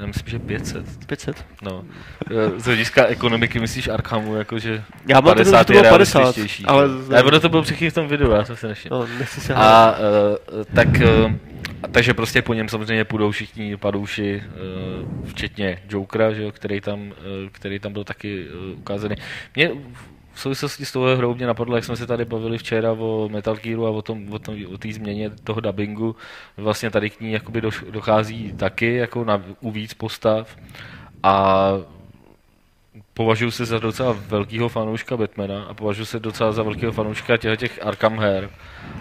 Speaker 1: já myslím, že 500.
Speaker 3: 500.
Speaker 1: No. Eh, Z hlediska ekonomiky myslíš Arkhamu, jakože
Speaker 3: Já mám 50, že to bylo 50,
Speaker 1: realističtější.
Speaker 3: ale...
Speaker 1: Ne, ono to bylo všechny v tom videu, já jsem si nevšiml.
Speaker 3: No, nechci se.
Speaker 1: A uh, tak, uh, takže prostě po něm samozřejmě půjdou všichni padouši, uh, včetně Jokera, že jo, který, tam, uh, který tam byl taky uh, ukázaný. Mě v souvislosti s tou hrou mě napadlo, jak jsme se tady bavili včera o Metal Gearu a o tom, o, tom, o té změně toho dubbingu, vlastně tady k ní jakoby dochází taky jako na, u víc postav. A považuji se za docela velkého fanouška Batmana a považuji se docela za velkého fanouška těch, těch Arkham her.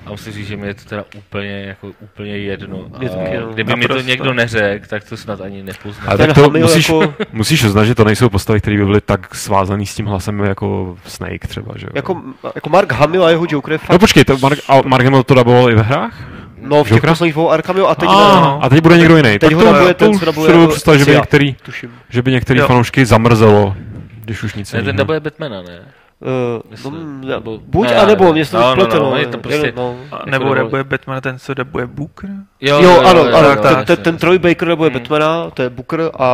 Speaker 1: A musím říct, že mi je to teda úplně, jako, úplně jedno.
Speaker 3: Je to
Speaker 1: A
Speaker 3: no.
Speaker 1: kdyby mi to někdo neřekl, tak to snad ani nepoznám.
Speaker 2: Ale tak to musíš,
Speaker 3: jako-
Speaker 2: musíš uznat, že to nejsou postavy, které by byly tak svázaný s tím hlasem jako Snake třeba, že jo?
Speaker 3: Jako, jako Mark Hamill a jeho Joker je
Speaker 2: No
Speaker 3: fakt...
Speaker 2: počkej, to Mark, a Mark Hamill to daboval i ve hrách?
Speaker 3: No, v těch posledních dvou Arkham, jo, a teď
Speaker 2: a,
Speaker 3: ne.
Speaker 2: a teď bude někdo jiný.
Speaker 3: Teď
Speaker 2: tak
Speaker 3: ho
Speaker 2: to,
Speaker 3: dabuje ten, co
Speaker 2: si dovedu představit, že by některý,
Speaker 3: Tuším.
Speaker 2: že by některý
Speaker 1: Jo.
Speaker 2: fanoušky zamrzelo, když už nic
Speaker 1: Ne, ten
Speaker 2: jiného.
Speaker 1: dabuje Batmana, ne?
Speaker 3: Uh,
Speaker 1: Myslím.
Speaker 3: no,
Speaker 1: Nebo-
Speaker 3: buď
Speaker 1: ne,
Speaker 3: a nebo,
Speaker 1: ne,
Speaker 3: mě se to
Speaker 1: no, no, no, je to prostě-
Speaker 3: no.
Speaker 1: Jako
Speaker 4: nebo
Speaker 1: dabuje
Speaker 4: Batman ten, co dabuje Booker?
Speaker 3: Jo, ano, ano,
Speaker 4: tak,
Speaker 3: ten, ten, ten Troy Baker dabuje
Speaker 1: Hmm.
Speaker 3: Batmana, to je Booker a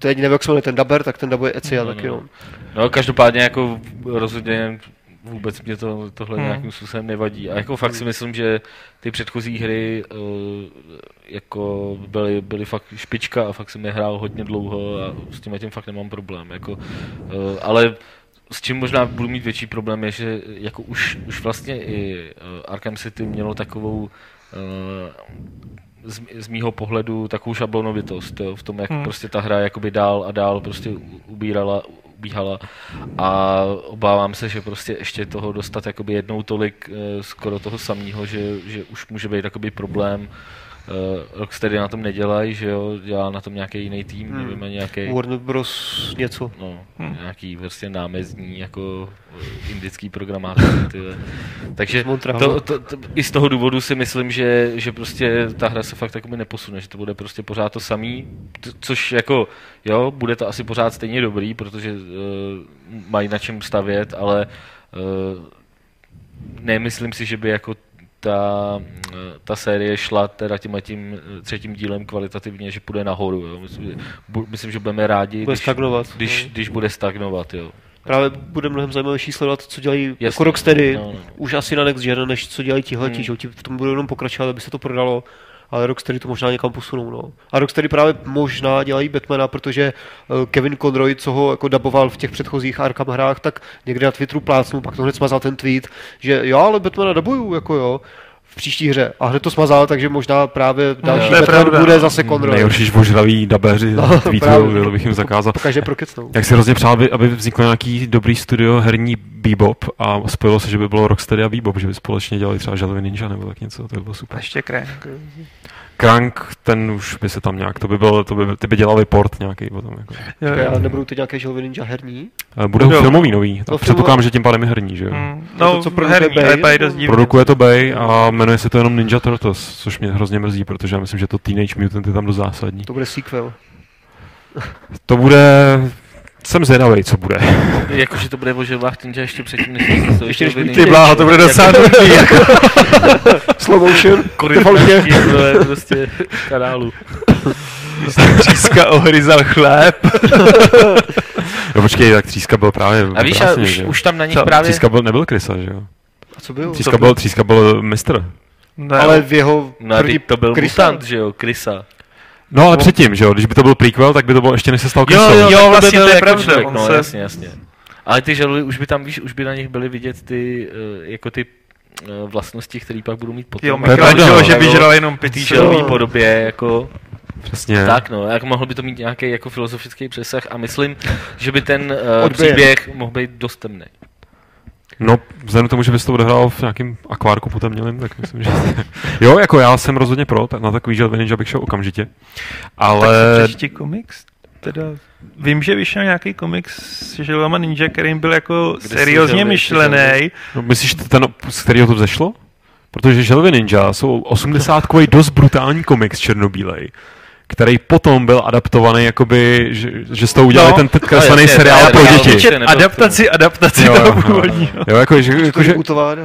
Speaker 3: teď nevím, jak se jmenuje ten Daber, tak ten dabuje Ecia
Speaker 1: No,
Speaker 3: taky,
Speaker 1: no.
Speaker 3: no.
Speaker 1: No, každopádně jako rozhodně vůbec mě to, tohle
Speaker 4: Hmm.
Speaker 1: nějakým způsobem nevadí. A jako fakt si myslím, že ty předchozí hry uh, jako byly, byly fakt špička a fakt jsem je hrál hodně dlouho a s tím tím fakt nemám problém. Jako, uh, ale s čím možná budu mít větší problém je, že jako už, už vlastně i uh, Arkham City mělo takovou uh, z, z mýho pohledu takovou šablonovitost jo, v tom, jak
Speaker 4: Hmm.
Speaker 1: prostě ta hra jakoby dál a dál prostě ubírala, ubíhala a obávám se, že prostě ještě toho dostat jednou tolik eh, skoro toho samého, že, že už může být jakoby problém. Uh, Rocksteady na tom nedělají, že jo, dělá na tom nějaký jiný tým,
Speaker 3: Hmm.
Speaker 1: nevím, nějaký,
Speaker 3: Warner Bros. něco.
Speaker 1: no,
Speaker 4: Hmm.
Speaker 1: nějaký prostě námezní, jako eh, indický programátor. Takže to, to, to, i z toho důvodu si myslím, že, že prostě ta hra se fakt takoby neposune, že to bude prostě pořád to samý, což jako, jo, bude to asi pořád stejně dobrý, protože uh, mají na čem stavět, ale uh, nemyslím si, že by jako ta, ta série šla teda tím, tím třetím dílem kvalitativně, že půjde nahoru. Jo. Myslím, že, bu, myslím, že budeme rádi,
Speaker 3: Bude
Speaker 1: když,
Speaker 3: stagnovat.
Speaker 1: když,
Speaker 3: no.
Speaker 1: když bude stagnovat. Jo.
Speaker 3: Právě bude mnohem zajímavější sledovat, co dělají
Speaker 1: Jasně.
Speaker 3: jako Rocksteady,
Speaker 1: No, no.
Speaker 3: už asi na Next Gen, než co dělají tihleti,
Speaker 1: Hmm.
Speaker 3: že ti v tom budou jenom pokračovat, aby se to prodalo, ale Rocksteady to možná někam posunou, no. A Rocksteady právě možná dělají Batmana, protože eh, Kevin Conroy, co ho jako daboval v těch předchozích Arkham hrách, tak někde na Twitteru plácnul, pak to hned smazal ten tweet, že jo, ale Batmana dabuju, jako jo, příští hře. A hned to smazal, takže možná právě další
Speaker 4: to je
Speaker 3: Batman
Speaker 4: pravda.
Speaker 3: bude zase Conroy.
Speaker 2: Nejhorší žvožraví dabeři
Speaker 3: No,
Speaker 2: no, to bych jim zakázal.
Speaker 3: Pokaždé prokecnou.
Speaker 2: Jak si hrozně přál, aby, aby vzniklo nějaký dobrý studio herní Bebop a spojilo se, že by bylo Rocksteady a Bebop, že by společně dělali třeba Žalový Ninja nebo tak něco, to by bylo
Speaker 4: A
Speaker 2: super.
Speaker 4: ještě Crank.
Speaker 2: Crank, ten už by se tam nějak, to by byl, to by, ty by dělali port nějaký potom. Jako.
Speaker 4: Jo,
Speaker 3: Já
Speaker 4: jo.
Speaker 3: nebudou teď nějaké želvy ninja herní?
Speaker 2: Ale Budou
Speaker 4: Budou.
Speaker 2: filmový nový, tak
Speaker 3: No,
Speaker 2: předpokládám, že tím pádem je herní, že jo.
Speaker 4: Mm,
Speaker 3: to,
Speaker 4: No,
Speaker 3: co produkuje
Speaker 4: herní,
Speaker 3: Bay,
Speaker 4: vypadají dost.
Speaker 2: Produkuje to Bay a jmenuje se to jenom Ninja Turtles, což mě hrozně mrzí, protože já myslím, že to Teenage Mutant je tam dost zásadní.
Speaker 3: To bude sequel.
Speaker 2: To bude... Jsem zvědavý, co bude.
Speaker 1: Jakože to bude o želvách ninja ještě předtím, než to
Speaker 3: Ještě než
Speaker 1: vyjde.
Speaker 3: Ty
Speaker 2: bláho, to bude docela
Speaker 1: Jako- jako
Speaker 3: Slow motion,
Speaker 1: prostě kanálu.
Speaker 4: Tříska ohryzal chléb.
Speaker 2: No počkej, tak Tříska byl právě
Speaker 1: A víš, a
Speaker 2: krásně,
Speaker 1: už,
Speaker 2: že jo.
Speaker 1: už tam na nich
Speaker 4: Co?
Speaker 1: právě...
Speaker 2: Tříska byl, nebyl Krysa, že jo?
Speaker 3: A co bylo?
Speaker 2: Tříska byl, tříska byl mistr.
Speaker 4: Ne,
Speaker 3: Ale v jeho
Speaker 1: No a
Speaker 3: proti
Speaker 1: to byl
Speaker 3: Krysa.
Speaker 1: mutant, že jo, Krysa.
Speaker 2: No ale předtím, že jo, když by to byl prequel, tak by to bylo ještě než se stal
Speaker 1: Jo, jo,
Speaker 4: Jo,
Speaker 1: tak
Speaker 4: vlastně
Speaker 1: byl
Speaker 4: to je
Speaker 1: jako
Speaker 4: pravda,
Speaker 1: člověk,
Speaker 4: on
Speaker 1: No,
Speaker 4: se-
Speaker 1: jasně, jasně. Ale ty želvy, už by tam, víš, už by na nich byly vidět ty, eh, jako ty eh, vlastnosti, které pak budou mít potom.
Speaker 4: Jo, Michelangelo,
Speaker 2: no.
Speaker 4: že by žral jenom
Speaker 1: v té
Speaker 4: pitý
Speaker 1: želví podobě, jako...
Speaker 2: Přesně.
Speaker 1: Tak no, jak mohl by to mít nějaký jako filozofický přesah a myslím, že by ten uh, příběh mohl být dost temný.
Speaker 2: No, vzhledem k tomu, že bys to odehrál v nějakém akvárku potom mělím, tak myslím, že... jo, jako já jsem rozhodně pro, tak na takový želvy ninja bych šel okamžitě. Ale...
Speaker 4: Tak komiks? Teda vím, že vyšel nějaký komiks s želvama ninja, kterým byl jako
Speaker 1: Kde
Speaker 4: seriózně myšlený.
Speaker 2: No, myslíš ten, z kterého to vzešlo? Protože želvy ninja jsou 80 dost brutální komiks černobílej, který potom byl adaptovaný, jakoby, že, že z toho udělali
Speaker 4: No.
Speaker 2: ten kreslený
Speaker 1: jasně,
Speaker 2: seriál pro
Speaker 1: je
Speaker 2: děti.
Speaker 4: adaptaci, adaptaci
Speaker 2: Jo, jo,
Speaker 4: toho
Speaker 2: jo.
Speaker 4: původního.
Speaker 2: Jo, jako, že, jako, že,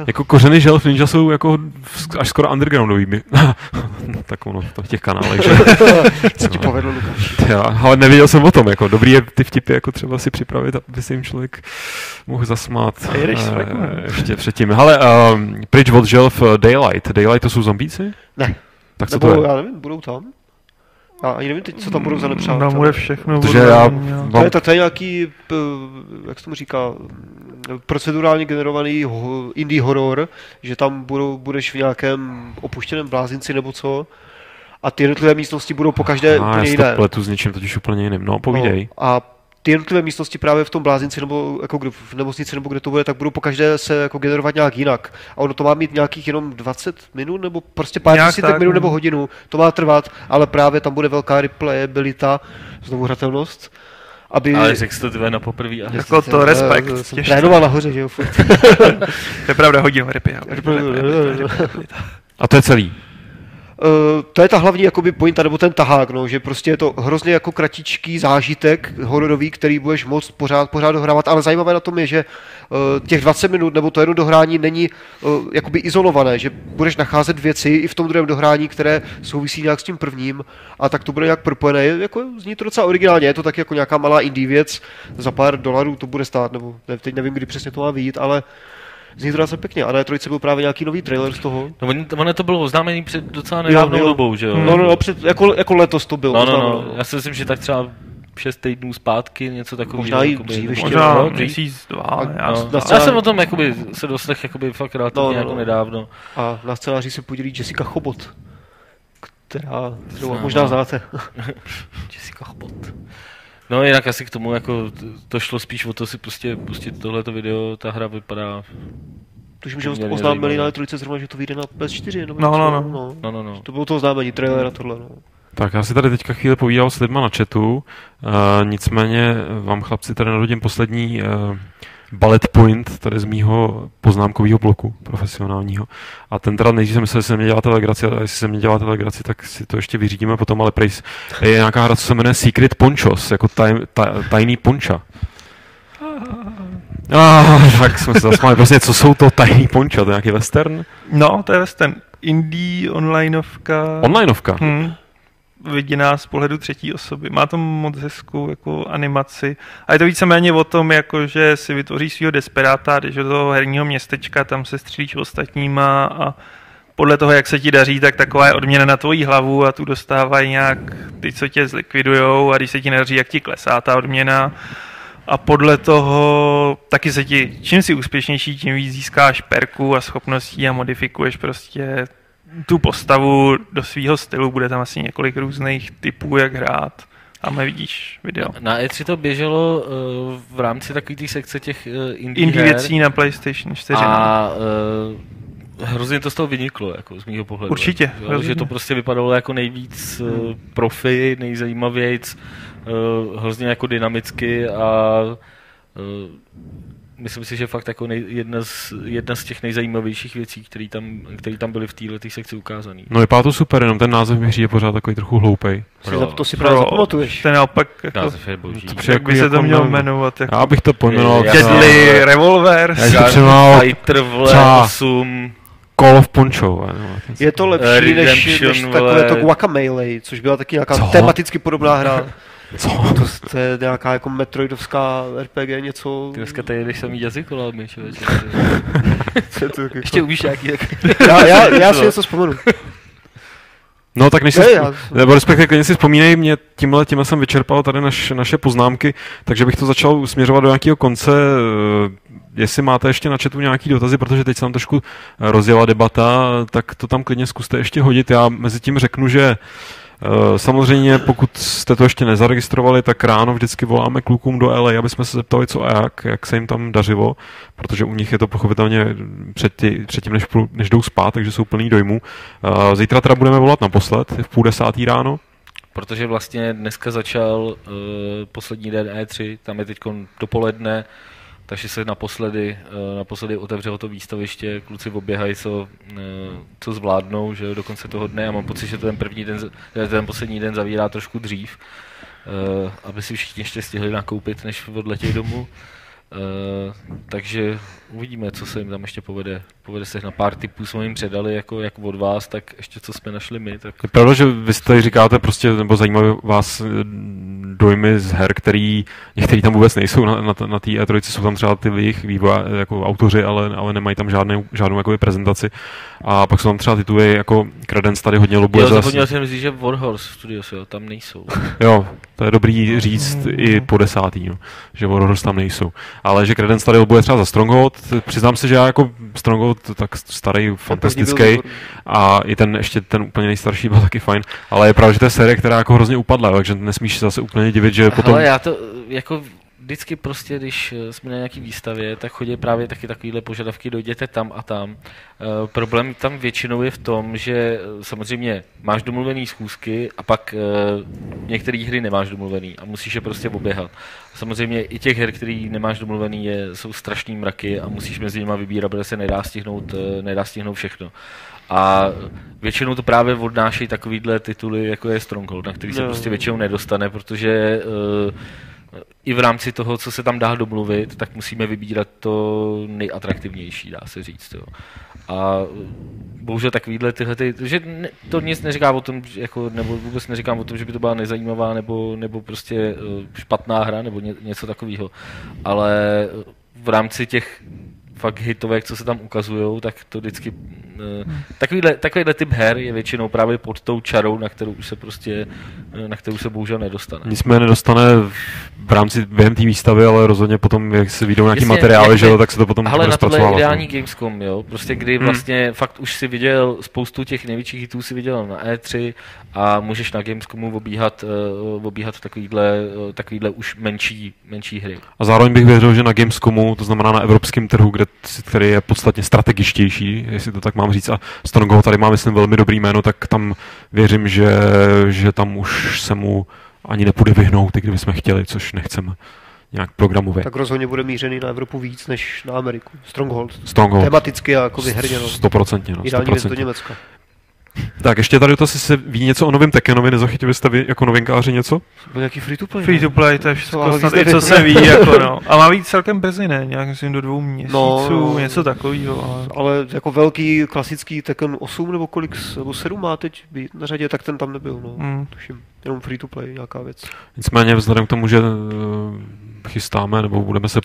Speaker 2: jako kořeny želv ninja jsou jako až skoro undergroundový. by- no, tak ono, to v těch kanálech, že?
Speaker 3: Co ti povedlo, Lukáš?
Speaker 2: Já, ale nevěděl jsem o tom, jako dobrý je ty vtipy jako třeba si připravit, aby se jim člověk mohl zasmát.
Speaker 4: A jedeš flekem.
Speaker 2: ještě předtím. Hele, um, pryč od želv eh, Daylight. Daylight to jsou zombíci?
Speaker 3: Ne.
Speaker 2: Tak co
Speaker 3: Nebo,
Speaker 2: to je?
Speaker 3: já nevím, budou tam? Já ani nevím teď, co tam budou za nepřátelé.
Speaker 4: Tam bude všechno.
Speaker 2: Protože
Speaker 4: bude
Speaker 2: já
Speaker 4: jo.
Speaker 3: To
Speaker 2: mám
Speaker 3: je, to, to je nějaký, jak se tomu říká, procedurálně generovaný indie horor, že tam budou, budeš v nějakém opuštěném blázinci nebo co a ty jednotlivé místnosti budou po každé
Speaker 2: a já
Speaker 3: úplně jiné.
Speaker 2: pletu s něčím totiž úplně jiným. No, povídej.
Speaker 3: No, a ty jednotlivé místnosti právě v tom blázinci nebo jako kdo- v nemocnici nebo kde to bude, tak budou po každé se jako generovat nějak jinak. A ono to má mít nějakých jenom 20 minut nebo prostě pár
Speaker 4: Nějak
Speaker 3: desítek
Speaker 4: tak,
Speaker 3: minut
Speaker 4: no.
Speaker 3: nebo hodinu. To má trvat, ale právě tam bude velká replayabilita, znovu hratelnost. Aby...
Speaker 1: Ale řekl jsi to tvé na poprvé. a-
Speaker 4: Jako to respekt,
Speaker 3: Jsem trénoval nahoře, že jo, furt.
Speaker 4: To je pravda, hodinu rypy. jo.
Speaker 2: A to je celý.
Speaker 3: Uh, to je ta hlavní jakoby pointa, nebo ten tahák, no, že prostě je to hrozně jako kratičký zážitek hororový, který budeš moct pořád, pořád dohrávat, ale zajímavé na tom je, že uh, těch 20 minut nebo to jedno dohrání není uh, jakoby izolované, že budeš nacházet věci i v tom druhém dohrání, které souvisí nějak s tím prvním a tak to bude nějak propojené. Je- Jako, zní to docela originálně, je to tak jako nějaká malá indie věc, za pár dolarů to bude stát, nebo ne, teď nevím, kdy přesně to má vyjít, ale zní to docela pěkně. A na trojce byl právě nějaký nový trailer z toho.
Speaker 1: No, ono to bylo oznámený před docela nedávnou
Speaker 3: jo.
Speaker 1: dobou, že jo?
Speaker 3: No, no, no, před, jako, jako letos to bylo.
Speaker 1: no, no, no. Já si myslím, že tak třeba 6 týdnů zpátky, něco takového.
Speaker 3: Možná i dřív ještě,
Speaker 4: Možná
Speaker 1: no,
Speaker 4: měsíc, dva. Já,
Speaker 1: No, já jsem o tom jakoby, se doslech jakoby fakt relativně
Speaker 3: No, no,
Speaker 1: jako
Speaker 3: no.
Speaker 1: nedávno.
Speaker 3: A na scénáři se podílí Jessica Chobot, která, kterou možná
Speaker 1: no.
Speaker 3: znáte.
Speaker 1: Jessica Chobot. No jinak asi k tomu jako to šlo spíš o to si prostě pustit tohleto video, ta hra vypadá,
Speaker 3: Tuším, že oznámili na trojce zrovna, že to vyjde na PS4. Nebo
Speaker 4: No, no, no.
Speaker 3: no.
Speaker 1: no no no.
Speaker 3: To bylo to oznámení, trailer a tohle. No.
Speaker 2: Tak já si tady teďka chvíli povídal s lidma na chatu, uh, nicméně vám chlapci tady narodím poslední uh, bullet point tady z mýho poznámkového bloku profesionálního. A ten teda nejdřív jsem myslel, že se mě děláte legraci, a jestli se mě děláte legraci, tak si to ještě vyřídíme potom, ale prej je nějaká hra, co se jmenuje Secret Ponchos, jako taj, taj, tajný ponča. Ah, tak jsme se zasmáli. Prostě, co jsou to tajný ponča? To je nějaký western?
Speaker 4: No, to je ten indie onlineovka.
Speaker 2: Onlineovka.
Speaker 4: Hmm. Viděná z pohledu třetí osoby. Má to moc hezkou jako animaci. A je to víceméně o tom, jako, že si vytvoříš svého desperáta, jdeš do toho herního městečka, tam se střílíš ostatníma a podle toho, jak se ti daří, tak taková je odměna na tvoji hlavu a tu dostávají nějak ty, co tě zlikvidujou a když se ti nedaří, jak ti klesá ta odměna. A podle toho taky se ti, čím jsi úspěšnější, tím víc získáš perku a schopností a modifikuješ prostě tu postavu do svého stylu. Bude tam asi několik různých typů, jak hrát. Tam vidíš video.
Speaker 1: Na E3 to běželo uh, v rámci takové té sekce těch uh, indie,
Speaker 4: Indie věcí na PlayStation 4. no.
Speaker 1: a uh, hrozně to z toho vyniklo, jako z mýho pohledu.
Speaker 4: Určitě, hrozně.
Speaker 1: že to prostě vypadalo jako nejvíc uh, profi, nejzajímavějc, uh, hrozně jako dynamicky a uh, myslím si, že fakt jako nej, jedna, z, jedna z těch nejzajímavějších věcí, které tam, který tam byly v této sekci ukázaný.
Speaker 2: No vypadá to super, jenom ten název mi přijde pořád takový trochu hloupej.
Speaker 3: Si
Speaker 1: Pro-
Speaker 3: za- to si právě zapamatuješ.
Speaker 4: Je naopak jako,
Speaker 1: Název je boží.
Speaker 2: To
Speaker 4: jak by se to
Speaker 2: jako
Speaker 4: mělo
Speaker 2: nevím.
Speaker 4: jmenovat. Jako
Speaker 2: Já bych to pojmenoval
Speaker 4: Deadly Revolver.
Speaker 1: Fighter, vole,
Speaker 2: třeba-
Speaker 1: 8,
Speaker 2: Call of Poncho. jak
Speaker 3: Je to lepší než,
Speaker 1: Redemption,
Speaker 3: než takové to Guacamelee, což byla taky nějaká
Speaker 2: Co?
Speaker 3: tematicky podobná hra.
Speaker 2: Co?
Speaker 3: To, to je nějaká jako metroidovská RPG, něco...
Speaker 1: Ty dneska tady jdeš samý jazykolami, člověče.
Speaker 3: Co je to jako-
Speaker 1: Ještě umíš nějaký tak...
Speaker 3: já, já, já si něco vzpomenu.
Speaker 2: No tak než si,
Speaker 3: Ne, já-
Speaker 2: nebo respektive klidně si vzpomínej, mě tímhle, tímhle jsem vyčerpal tady naš, naše poznámky, takže bych to začal směřovat do nějakého konce. eh, Jestli máte ještě na chatu nějaký dotazy, protože teď se nám trošku rozjela debata, tak to tam klidně zkuste ještě hodit. Já mezi tím řeknu, že eh, Samozřejmě, pokud jste to ještě nezaregistrovali, tak ráno vždycky voláme klukům do LA, aby jsme se zeptali, co a jak, jak se jim tam dařilo, protože u nich je to pochopitelně před tí, předtím, než, půl- než jdou spát, takže jsou plný dojmů. Eh, Zítra teda budeme volat naposled, v půl desátý ráno.
Speaker 1: Protože vlastně dneska začal uh, poslední den E3, tam je teď dopoledne, takže se naposledy, eh, naposledy otevřelo to výstaviště, kluci oběhají, co, eh, co zvládnou, že do konce toho dne. Já mám pocit, že ten první den, ten poslední den zavírá trošku dřív, eh, aby si všichni ještě stihli nakoupit, než odletějí domů. Takže uvidíme, co se jim tam ještě povede. Povede se na pár typů, jsme jim předali, jako, jak od vás, tak ještě co jsme našli my. Tak...
Speaker 2: Je pravda, že vy tady říkáte prostě, nebo zajímavé vás eh, dojmy z her, který některý tam vůbec nejsou na, na, na té E3, jsou tam třeba ty jejich vývoj, jako autoři, ale, ale nemají tam žádnou, žádnou jakoby, prezentaci. A pak jsou tam třeba tituly jako Credence tady hodně lobuje.
Speaker 1: Jo, zapomněl jsem říct, že Warhorse Studios, jo, tam nejsou.
Speaker 2: jo, to je dobrý říct i po desátý, no, že Warhorse tam nejsou ale že Credence tady bude třeba za Stronghold. Přiznám se, že já jako Stronghold tak starý, fantastický a i ten ještě ten úplně nejstarší byl taky fajn, ale je pravda, že to je série, která jako hrozně upadla, takže nesmíš se zase úplně divit, že potom...
Speaker 1: Ale já to jako vždycky prostě, když eh, jsme na nějaký výstavě, tak chodí právě taky takovéhle požadavky, dojděte tam a tam. E, problém tam většinou je v tom, že eh, samozřejmě máš domluvený schůzky a pak e, některé hry nemáš domluvený a musíš je prostě oběhat. Samozřejmě i těch her, který nemáš domluvený, je, jsou strašný mraky a musíš mezi nimi vybírat, protože se nedá stihnout, nedá stihnout všechno. A většinou to právě odnášejí takovýhle tituly, jako je Stronghold, na který se no. prostě většinou nedostane, protože uh, i v rámci toho, co se tam dá domluvit, tak musíme vybírat to nejatraktivnější, dá se říct. Jo. A bohužel takovýhle tyhle, ty, že ne, to nic neříká o tom, jako, nebo vůbec neříkám o tom, že by to byla nezajímavá nebo, nebo prostě eh, špatná hra nebo ně, něco takového. Ale v rámci těch fakt hitovek, co se tam ukazují, tak to vždycky... Uh, takovýhle, takovýhle typ her je většinou právě pod tou čarou, na kterou už se prostě, uh, na kterou se bohužel nedostane.
Speaker 2: Nicméně nedostane v rámci během té výstavy, ale rozhodně potom, jak se vyjdou nějaký Jasně, materiály, že jo, tak se to potom
Speaker 1: Ale na tohle je ideální Gamescom, jo, prostě kdy hmm. vlastně hmm. fakt už si viděl spoustu těch největších hitů si viděl na E3 a můžeš na Gamescomu obíhat, uh, obíhat takovýhle, uh, takovýhle už menší, menší hry.
Speaker 2: A zároveň bych věřil, že na Gamescomu, to znamená na evropském trhu, kde který je podstatně strategičtější, jestli to tak mám říct, a Stronghold tady má, myslím, velmi dobrý jméno, tak tam věřím, že, že tam už se mu ani nepůjde vyhnout, i kdybychom chtěli, což nechceme nějak programově.
Speaker 3: Tak rozhodně bude mířený na Evropu víc než na Ameriku. Stronghold.
Speaker 2: Stronghold.
Speaker 3: Tematicky a jako vyherně.
Speaker 2: No. Stoprocentně. No,
Speaker 3: Ideální věc do Německa.
Speaker 2: Tak ještě tady to si se ví něco o novém Tekenovi, nezachytili jste vy jako novinkáři něco?
Speaker 3: Byl nějaký free to play.
Speaker 4: Free to play, to je všechno, snad i co se ví, jako no. A má být celkem brzy, ne? Nějak myslím do dvou měsíců, no, něco takového.
Speaker 3: Ale... ale... jako velký klasický Tekken 8 nebo kolik, nebo 7 má teď být na řadě, tak ten tam nebyl, no. Mm. Tuším, jenom free to play, nějaká věc.
Speaker 2: Nicméně vzhledem k tomu, že uh, chystáme, nebo budeme se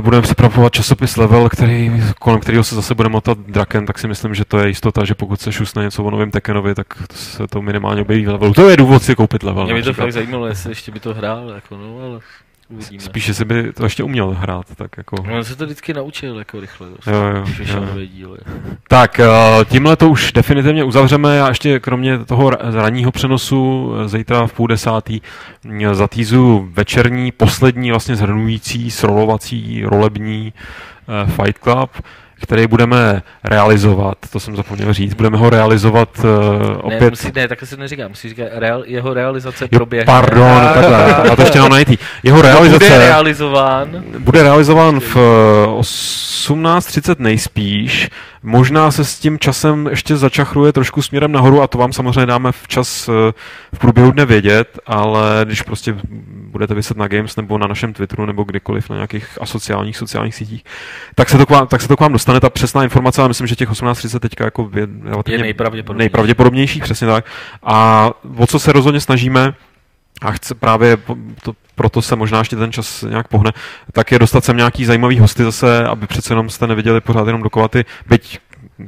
Speaker 2: budeme připravovat časopis Level, který, kolem kterého se zase bude motat Draken, tak si myslím, že to je jistota, že pokud se šusne něco o novém Tekenovi, tak se to minimálně objeví v Levelu. To je důvod si koupit Level.
Speaker 1: Mě by to fakt zajímalo, jestli ještě by to hrál, jako no, ale
Speaker 2: Uvidíme. Spíše si by to ještě uměl hrát, tak jako...
Speaker 1: No, on se to vždycky naučil jako rychle,
Speaker 2: jo, jo, jo. díly. Tak, eh, tímhle to už definitivně uzavřeme. Já ještě kromě toho ranního přenosu eh, zítra v půl desátý mm, zatýzu večerní, poslední vlastně zhrnující, srolovací, rolební uh, Fight Club který budeme realizovat, to jsem zapomněl říct, budeme ho realizovat uh, opět...
Speaker 1: Ne, musí, ne, takhle se neříká, musí říkat, real, jeho realizace
Speaker 2: jo,
Speaker 1: proběhne.
Speaker 2: Pardon, takhle, já to ještě mám najít. Jeho realizace...
Speaker 1: Bude realizován.
Speaker 2: Bude realizován v 18.30 eh, nejspíš, Možná se s tím časem ještě začachruje trošku směrem nahoru a to vám samozřejmě dáme včas eh, v průběhu dne vědět, ale když prostě budete vyset na Games nebo na našem Twitteru nebo kdykoliv na nějakých asociálních sociálních sítích, tak se to k vám, tak se to k vám dostane ta přesná informace, ale myslím, že těch 18.30 teďka jako je,
Speaker 1: je nejpravděpodobnější.
Speaker 2: nejpravděpodobnější, přesně tak. A o co se rozhodně snažíme, a chce právě to, proto se možná ještě ten čas nějak pohne, tak je dostat sem nějaký zajímavý hosty zase, aby přece jenom jste neviděli pořád jenom dokola ty, byť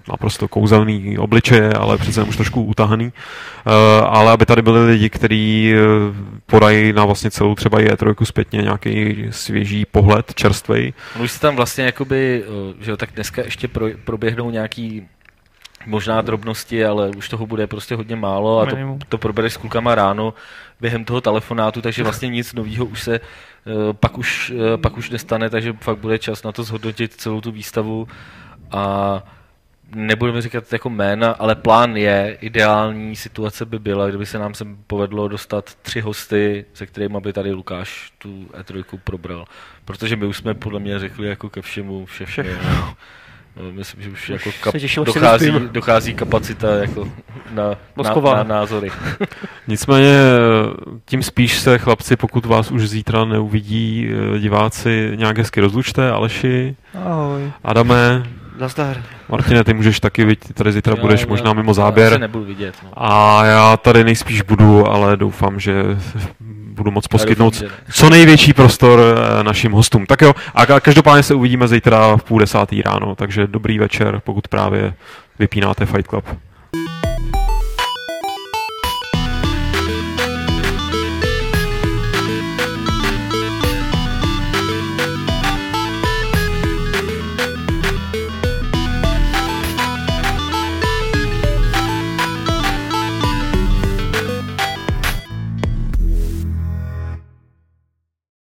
Speaker 2: naprosto kouzelný obličeje, ale přece už trošku utahaný, uh, ale aby tady byli lidi, kteří uh, podají na vlastně celou třeba je trojku zpětně nějaký svěží pohled, čerstvej.
Speaker 1: No už se tam vlastně jakoby, uh, že jo, tak dneska ještě pro, proběhnou nějaký možná drobnosti, ale už toho bude prostě hodně málo a to, to probereš s klukama ráno během toho telefonátu, takže vlastně nic nového už se eh, pak už, eh, pak už nestane, takže fakt bude čas na to zhodnotit celou tu výstavu a nebudeme říkat jako jména, ale plán je, ideální situace by byla, kdyby se nám se povedlo dostat tři hosty, se kterými by tady Lukáš tu E3 probral. Protože my už jsme podle mě řekli jako ke všemu všechno. No. Myslím, že už jako kap,
Speaker 3: těším,
Speaker 1: dochází, dochází kapacita jako na, na, na názory.
Speaker 2: Nicméně tím spíš se chlapci, pokud vás už zítra neuvidí eh, diváci, nějak hezky rozlučte. Aleši,
Speaker 4: Ahoj.
Speaker 2: Adame,
Speaker 3: Nazdar.
Speaker 2: Martine, ty můžeš taky, ty tady zítra budeš
Speaker 1: Já-
Speaker 2: možná
Speaker 1: já-
Speaker 2: mimo
Speaker 1: Já
Speaker 2: záběr.
Speaker 1: se nebudu vidět. No.
Speaker 2: A já tady nejspíš budu, ale doufám, že budu moc poskytnout
Speaker 1: doufám,
Speaker 2: co největší prostor eh, našim hostům. Tak jo, a ka- každopádně se uvidíme zítra v půl desátý ráno, takže dobrý večer, pokud právě vypínáte Fight Club.